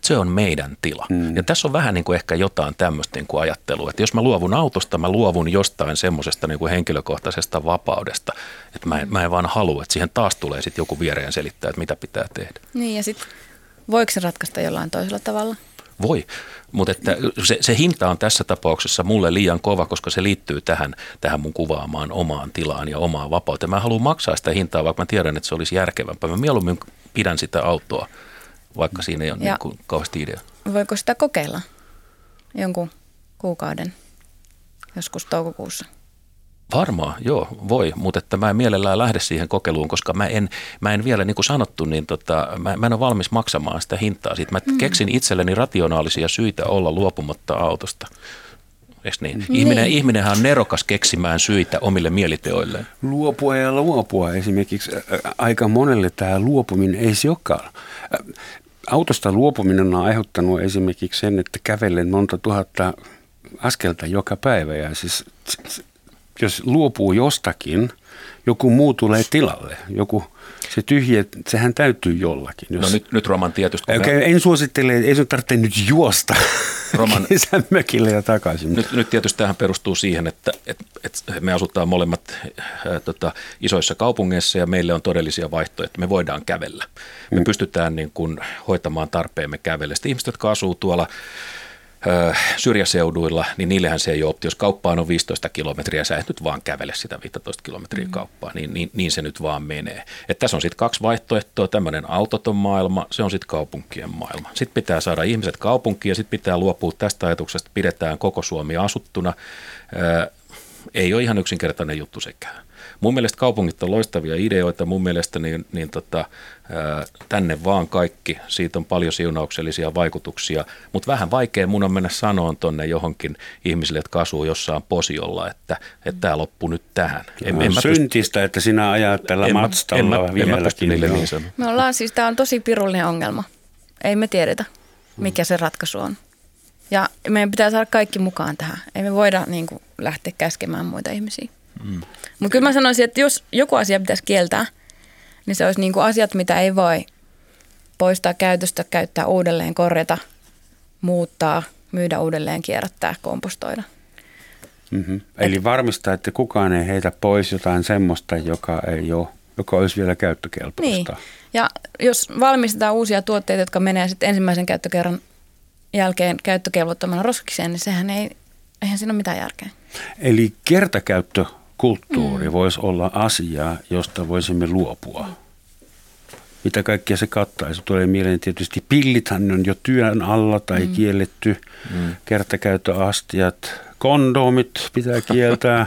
se on meidän tila. Mm. Ja tässä on vähän niin kuin ehkä jotain tämmöistä niin kuin ajattelua, että jos mä luovun autosta, mä luovun jostain semmoisesta niin kuin henkilökohtaisesta vapaudesta, että mä en, mä en vaan halua, että siihen taas tulee sitten joku viereen selittää, että mitä pitää tehdä. Niin ja sitten voiko se ratkaista jollain toisella tavalla? Voi, mutta että se, se hinta on tässä tapauksessa mulle liian kova, koska se liittyy tähän, tähän mun kuvaamaan omaan tilaan ja omaan vapauteen. Mä haluan maksaa sitä hintaa, vaikka mä tiedän, että se olisi järkevämpää. Mä mieluummin pidän sitä autoa vaikka siinä ei ole niin kuin kauheasti idea. Voiko sitä kokeilla jonkun kuukauden joskus toukokuussa? Varmaan, joo, voi, mutta että mä en mielellään lähde siihen kokeiluun, koska mä en, mä en vielä, niin kuin sanottu, niin tota, mä, mä en ole valmis maksamaan sitä hintaa. Siitä mä mm. keksin itselleni rationaalisia syitä olla luopumatta autosta. Eikö niin? Mm. Ihminen, niin. Ihminenhän on nerokas keksimään syitä omille mieliteoilleen. Luopua ja luopua esimerkiksi. Aika monelle tämä luopuminen ei se olekaan autosta luopuminen on aiheuttanut esimerkiksi sen, että kävelen monta tuhatta askelta joka päivä. Ja siis, jos luopuu jostakin, joku muu tulee tilalle. Joku, se tyhjä, sehän täytyy jollakin. Jos... No nyt, nyt Roman tietysti. Okay, me... En suosittele, ei sun tarvitse nyt juosta [LAUGHS] Roman... [LAUGHS] mökille ja takaisin. Nyt, nyt tietysti tähän perustuu siihen, että, että, että me asutaan molemmat ää, tota, isoissa kaupungeissa ja meille on todellisia vaihtoehtoja. Me voidaan kävellä. Me mm. pystytään niin kuin, hoitamaan tarpeemme kävellä. Sitten ihmiset, jotka asuu tuolla syrjäseuduilla, niin niillehän se ei ole optio. Jos kauppaan on 15 kilometriä, sä et nyt vaan kävele sitä 15 kilometriä mm. kauppaan, niin, niin, niin se nyt vaan menee. Et tässä on sitten kaksi vaihtoehtoa, tämmöinen autoton maailma, se on sitten kaupunkien maailma. Sitten pitää saada ihmiset kaupunkiin ja sitten pitää luopua tästä ajatuksesta, että pidetään koko Suomi asuttuna. Ää, ei ole ihan yksinkertainen juttu sekään. Mun mielestä kaupungit on loistavia ideoita, mun mielestä niin, niin tota, tänne vaan kaikki, siitä on paljon siunauksellisia vaikutuksia, mutta vähän vaikea mun on mennä sanoon tonne johonkin ihmisille, jotka asuu jossain posiolla, että, että tämä loppuu nyt tähän. En, en syntistä, pysty, että sinä ajat tällä matstalla vieläkin. Niin Me ollaan siis, tämä on tosi pirullinen ongelma. Ei me tiedetä, mikä se ratkaisu on. Ja meidän pitää saada kaikki mukaan tähän. Ei me voida niin kuin, lähteä käskemään muita ihmisiä. Mm. Mutta kyllä mä sanoisin, että jos joku asia pitäisi kieltää, niin se olisi niin kuin asiat, mitä ei voi poistaa käytöstä, käyttää uudelleen, korjata, muuttaa, myydä uudelleen, kierrättää, kompostoida. Mm-hmm. Eli varmistaa, että kukaan ei heitä pois jotain semmoista, joka ei ole joka olisi vielä käyttökelpoista. Niin. Ja jos valmistetaan uusia tuotteita, jotka menee sitten ensimmäisen käyttökerran jälkeen käyttökelvottomana roskikseen, niin sehän ei, eihän siinä ole mitään järkeä. Eli kertakäyttökulttuuri mm. voisi olla asia, josta voisimme luopua. Mitä kaikkea se kattaisi? Tulee mieleen tietysti pillithän on jo työn alla tai mm. kielletty. Mm. Kertakäyttöastiat, kondomit pitää kieltää.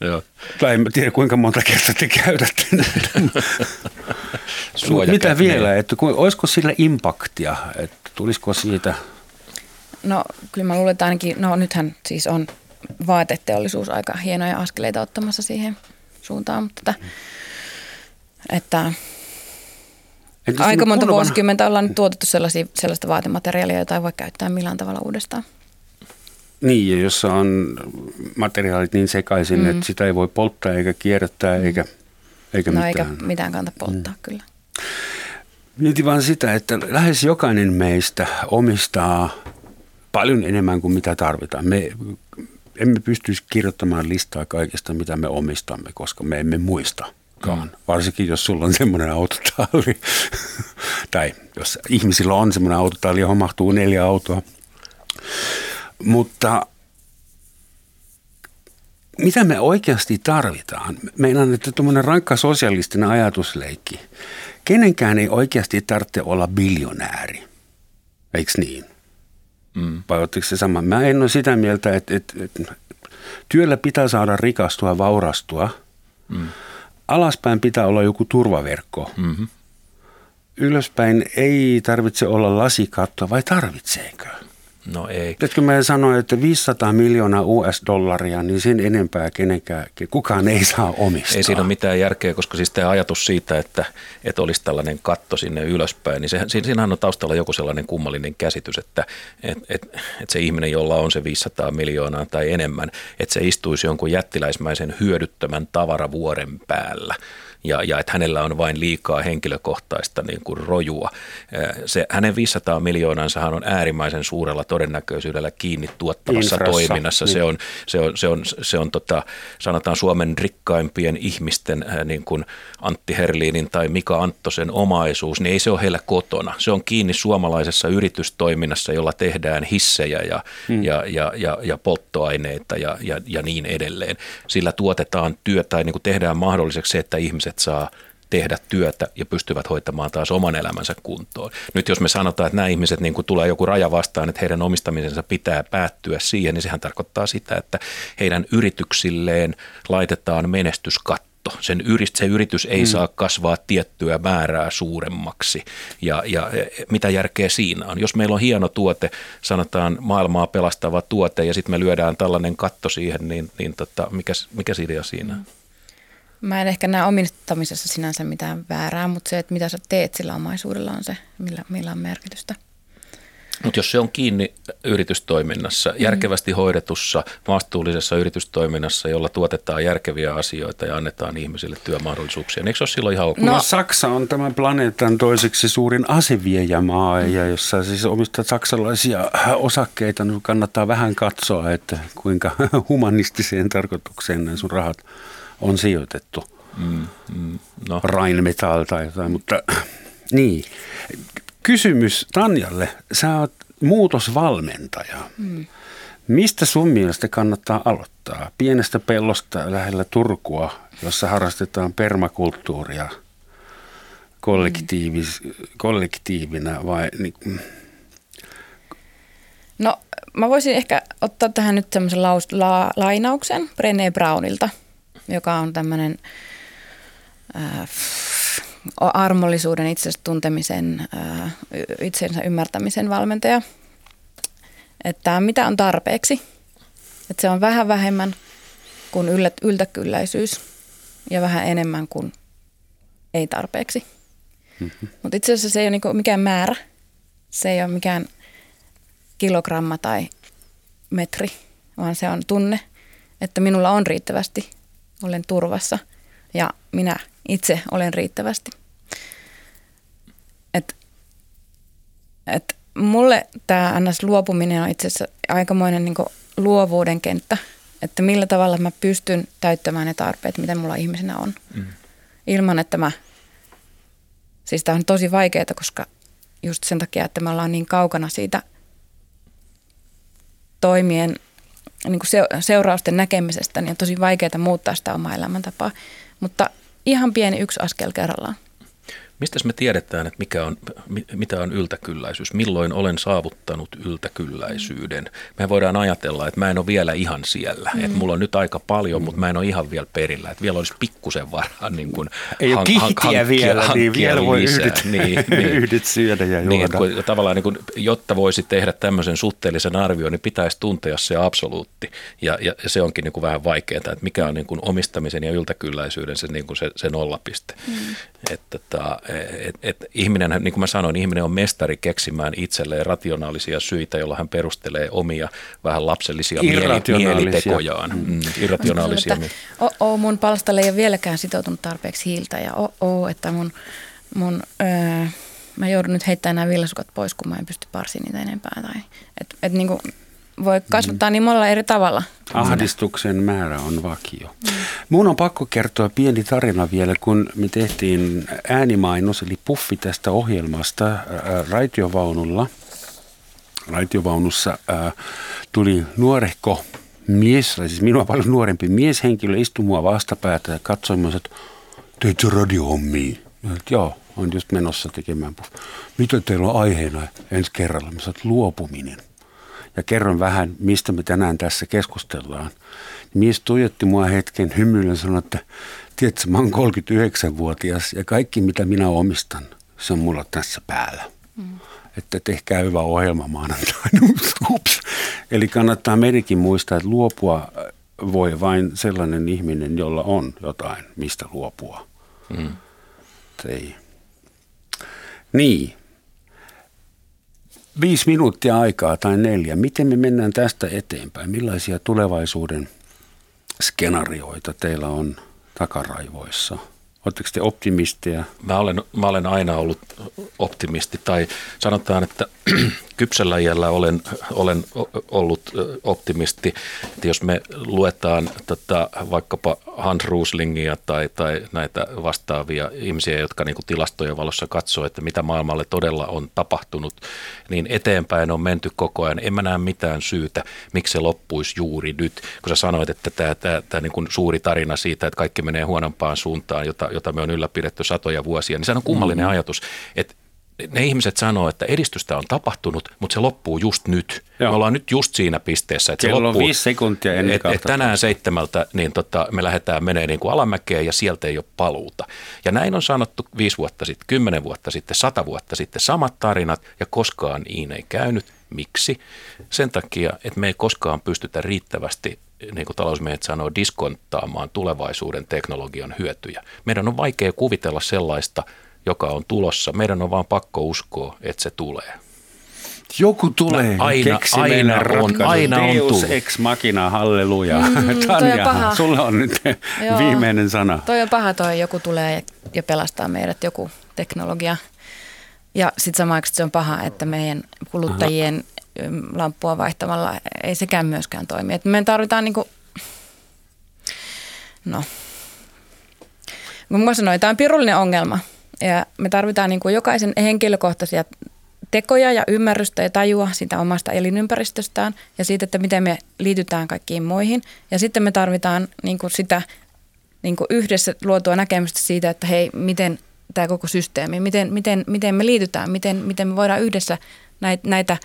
Joo. Tai en tiedä kuinka monta kertaa te käytätte [LAUGHS] Mitä vielä, että olisiko sillä impaktia, että tulisiko siitä No kyllä mä luulen, että ainakin, no nythän siis on vaateteollisuus aika hienoja askeleita ottamassa siihen suuntaan, mutta että, että aika monta vuosikymmentä ollaan nyt tuotettu sellaisia, sellaista vaatemateriaalia, jota ei voi käyttää millään tavalla uudestaan. Niin, ja jossa on materiaalit niin sekaisin, mm. että sitä ei voi polttaa eikä kierrättää eikä, eikä no mitään. eikä mitään kannata polttaa mm. kyllä. Mietin vaan sitä, että lähes jokainen meistä omistaa paljon enemmän kuin mitä tarvitaan. Me emme pystyisi kirjoittamaan listaa kaikesta, mitä me omistamme, koska me emme muistakaan. Mm. Varsinkin, jos sulla on semmoinen autotalli, [LAUGHS] tai jos ihmisillä on semmoinen autotalli, johon mahtuu neljä autoa. Mutta mitä me oikeasti tarvitaan? Meidän että tuommoinen rankka sosialistinen ajatusleikki. Kenenkään ei oikeasti tarvitse olla biljonääri. Eikö niin? Mm. Vai se sama? Mä en ole sitä mieltä, että, että, että työllä pitää saada rikastua, vaurastua. Mm. Alaspäin pitää olla joku turvaverkko. Mm-hmm. Ylöspäin ei tarvitse olla lasikatto, vai tarvitseeko? No ei. Nyt kun mä sanoin, että 500 miljoonaa US-dollaria, niin sen enempää kenenkään, kukaan ei saa omistaa. Ei siinä ole mitään järkeä, koska siis tämä ajatus siitä, että, että olisi tällainen katto sinne ylöspäin, niin se, siinähän on taustalla joku sellainen kummallinen käsitys, että et, et, et se ihminen, jolla on se 500 miljoonaa tai enemmän, että se istuisi jonkun jättiläismäisen hyödyttömän tavaravuoren päällä – ja, ja että hänellä on vain liikaa henkilökohtaista niin kuin rojua. Se, hänen 500 miljoonansa on äärimmäisen suurella todennäköisyydellä kiinni tuottavassa Infrassa, toiminnassa. Niin. Se on, se on, se on, se on tota, sanotaan Suomen rikkaimpien ihmisten niin kuin Antti Herliinin tai Mika Anttosen omaisuus, niin ei se ole heillä kotona. Se on kiinni suomalaisessa yritystoiminnassa, jolla tehdään hissejä ja, hmm. ja, ja, ja, ja polttoaineita ja, ja, ja niin edelleen. Sillä tuotetaan työtä tai niin kuin tehdään mahdolliseksi se, että ihmiset ihmiset saa tehdä työtä ja pystyvät hoitamaan taas oman elämänsä kuntoon. Nyt jos me sanotaan, että nämä ihmiset niin kuin tulee joku raja vastaan, että heidän omistamisensa pitää päättyä siihen, niin sehän tarkoittaa sitä, että heidän yrityksilleen laitetaan menestyskatto sen yrit, se yritys ei mm. saa kasvaa tiettyä määrää suuremmaksi. Ja, ja e, mitä järkeä siinä on? Jos meillä on hieno tuote, sanotaan maailmaa pelastava tuote, ja sitten me lyödään tällainen katto siihen, niin, niin tota, mikä, mikä idea siinä on? Mä en ehkä näe omistamisessa sinänsä mitään väärää, mutta se, että mitä sä teet sillä omaisuudella on se, millä, millä on merkitystä. Mutta jos se on kiinni yritystoiminnassa, mm. järkevästi hoidetussa, vastuullisessa yritystoiminnassa, jolla tuotetaan järkeviä asioita ja annetaan ihmisille työmahdollisuuksia, niin eikö se ole silloin ihan ok? No, Saksa on tämän planeetan toiseksi suurin aseviejämaa, mm. ja jos sä siis omistat saksalaisia osakkeita, niin kannattaa vähän katsoa, että kuinka [LAUGHS] humanistiseen tarkoitukseen sun rahat on sijoitettu. Mm, mm, no. Rheinmetall tai jotain, mutta niin. Kysymys Tanjalle. Sä oot muutosvalmentaja. Mm. Mistä sun mielestä kannattaa aloittaa? Pienestä pellosta lähellä Turkua, jossa harrastetaan permakulttuuria kollektiivis, mm. kollektiivina vai niin, No mä voisin ehkä ottaa tähän nyt semmoisen la, lainauksen Brené Brownilta – joka on tämmöinen äh, armollisuuden, itsensä tuntemisen, äh, itsensä ymmärtämisen valmentaja. Että mitä on tarpeeksi. Että se on vähän vähemmän kuin yllä, yltäkylläisyys ja vähän enemmän kuin ei tarpeeksi. Mm-hmm. Mutta itse asiassa se ei ole niinku mikään määrä. Se ei ole mikään kilogramma tai metri, vaan se on tunne, että minulla on riittävästi olen turvassa ja minä itse olen riittävästi. Et, et mulle tämä annas luopuminen on itse asiassa aikamoinen niin luovuuden kenttä, että millä tavalla mä pystyn täyttämään ne tarpeet, mitä mulla ihmisenä on. Mm. Ilman, että mä, siis tämä on tosi vaikeaa, koska just sen takia, että me ollaan niin kaukana siitä toimien niin kuin seurausten näkemisestä, niin on tosi vaikeaa muuttaa sitä omaa elämäntapaa. Mutta ihan pieni yksi askel kerrallaan. Mistä me tiedetään, että mikä on, mitä on yltäkylläisyys? Milloin olen saavuttanut yltäkylläisyyden? Me voidaan ajatella, että mä en ole vielä ihan siellä. Mm. Että mulla on nyt aika paljon, mutta mä en ole ihan vielä perillä. Että vielä olisi pikkusen varaa niin kuin Ei hank- ole hankkia, vielä, hankkia niin vielä voi yhdet, niin, niin, yhdet syödä ja juoda. Niin, kun, tavallaan niin kuin, jotta voisi tehdä tämmöisen suhteellisen arvion, niin pitäisi tuntea se absoluutti. Ja, ja se onkin niin kuin vähän vaikeaa, että mikä on niin kuin omistamisen ja yltäkylläisyyden se, niin kuin se, se nollapiste. Mm. Että, tota, et, et ihminen, niin kuin mä sanoin, ihminen on mestari keksimään itselleen rationaalisia syitä, joilla hän perustelee omia vähän lapsellisia mielitekojaan. Mm. Mm, irrationaalisia. o, o, mun palstalle ei ole vieläkään sitoutunut tarpeeksi hiiltä ja o, o että mun, mun öö, mä joudun nyt heittämään nämä villasukat pois, kun mä en pysty parsiin niitä enempää. Tai, et, et niin kuin, voi kasvattaa mm. niin monella eri tavalla. Ahdistuksen määrä on vakio. Mm. Mun on pakko kertoa pieni tarina vielä, kun me tehtiin äänimainos, eli puffi tästä ohjelmasta ää, raitiovaunulla. Raitiovaunussa ää, tuli nuorehko mies, siis minua paljon nuorempi mieshenkilö, istui mua vastapäätä ja katsoi myös, että teetkö radiohommia? Joo, on just menossa tekemään. Mitä teillä on aiheena ensi kerralla? Mä sanoin, luopuminen ja kerron vähän, mistä me tänään tässä keskustellaan. Mies tuijotti mua hetken hymyillä ja sanoi, että tiedätkö, mä oon 39-vuotias ja kaikki mitä minä omistan, se on mulla tässä päällä. Mm. Että tehkää hyvä ohjelma maanantaina. [LAUGHS] Ups. Eli kannattaa meidänkin muistaa, että luopua voi vain sellainen ihminen, jolla on jotain, mistä luopua. Mm. Ei. Niin, viisi minuuttia aikaa tai neljä. Miten me mennään tästä eteenpäin? Millaisia tulevaisuuden skenaarioita teillä on takaraivoissa? Oletteko te optimisteja? Mä olen, mä olen aina ollut optimisti, tai sanotaan, että kypsällä iällä olen, olen ollut optimisti. Että jos me luetaan tota, vaikkapa Hans Ruslingia tai, tai näitä vastaavia ihmisiä, jotka niin kuin tilastojen valossa katsoo, että mitä maailmalle todella on tapahtunut, niin eteenpäin on menty koko ajan. En mä näe mitään syytä, miksi se loppuisi juuri nyt. Kun sä sanoit, että tämä, tämä, tämä niin kuin suuri tarina siitä, että kaikki menee huonompaan suuntaan, jota, jota me on ylläpidetty satoja vuosia, niin se on kummallinen mm-hmm. ajatus, että ne ihmiset sanoo, että edistystä on tapahtunut, mutta se loppuu just nyt. Joo. Me ollaan nyt just siinä pisteessä, että Kello se loppuu. on viisi sekuntia ennen et, et tänään seitsemältä niin tota, me lähdetään menee niin kuin alamäkeen ja sieltä ei ole paluuta. Ja näin on sanottu viisi vuotta sitten, kymmenen vuotta sitten, sata vuotta sitten, samat tarinat ja koskaan niin ei käynyt. Miksi? Sen takia, että me ei koskaan pystytä riittävästi niin kuin talousmiehet sanoo, diskonttaamaan tulevaisuuden teknologian hyötyjä. Meidän on vaikea kuvitella sellaista joka on tulossa. Meidän on vaan pakko uskoa, että se tulee. Joku tulee. No, aina, aina, on, aina on Deus tullut. ex machina, halleluja. Mm, Tanja, sulla on nyt Joo, viimeinen sana. Toi on paha toi, joku tulee ja, pelastaa meidät, joku teknologia. Ja sitten samaan se on paha, että meidän kuluttajien Aha. lamppua vaihtamalla ei sekään myöskään toimi. Et me tarvitaan niinku, no, kun mä sanoin, tämä on pirullinen ongelma – ja me tarvitaan niin kuin jokaisen henkilökohtaisia tekoja ja ymmärrystä ja tajua siitä omasta elinympäristöstään ja siitä, että miten me liitytään kaikkiin muihin. Ja sitten me tarvitaan niin kuin sitä niin kuin yhdessä luotua näkemystä siitä, että hei, miten tämä koko systeemi, miten, miten, miten me liitytään, miten, miten me voidaan yhdessä näitä, näitä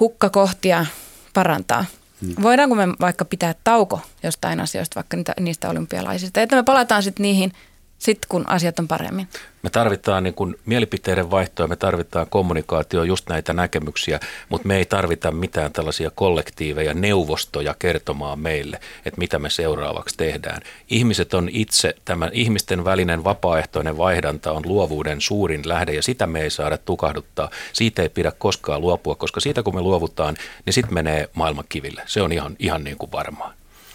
hukkakohtia parantaa. Hmm. Voidaanko me vaikka pitää tauko jostain asioista, vaikka niitä, niistä olympialaisista, että me palataan sitten niihin – sitten kun asiat on paremmin? Me tarvitaan niin kuin mielipiteiden vaihtoa, me tarvitaan kommunikaatio, just näitä näkemyksiä, mutta me ei tarvita mitään tällaisia kollektiiveja, neuvostoja kertomaan meille, että mitä me seuraavaksi tehdään. Ihmiset on itse, tämä ihmisten välinen vapaaehtoinen vaihdanta on luovuuden suurin lähde ja sitä me ei saada tukahduttaa. Siitä ei pidä koskaan luopua, koska siitä kun me luovutaan, niin sitten menee maailman kiville. Se on ihan, ihan niin kuin varmaa.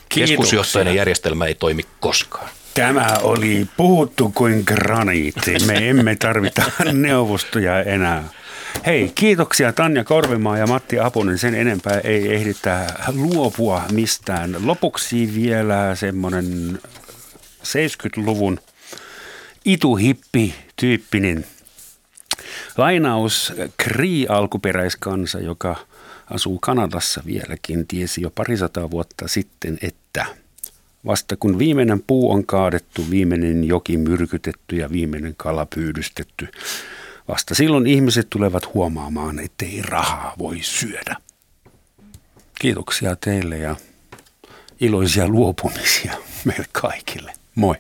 Keskusjohtoinen järjestelmä ei toimi koskaan. Tämä oli puhuttu kuin graniitti. Me emme tarvita [LAUGHS] neuvostoja enää. Hei, kiitoksia Tanja Korvimaa ja Matti Apunen. Sen enempää ei ehditä luopua mistään. Lopuksi vielä semmoinen 70-luvun ituhippi-tyyppinen lainaus. Cree-alkuperäiskansa, joka asuu Kanadassa vieläkin, tiesi jo parisataa vuotta sitten, että – Vasta kun viimeinen puu on kaadettu, viimeinen joki myrkytetty ja viimeinen kala pyydystetty, vasta silloin ihmiset tulevat huomaamaan, ettei rahaa voi syödä. Kiitoksia teille ja iloisia luopumisia meille kaikille. Moi!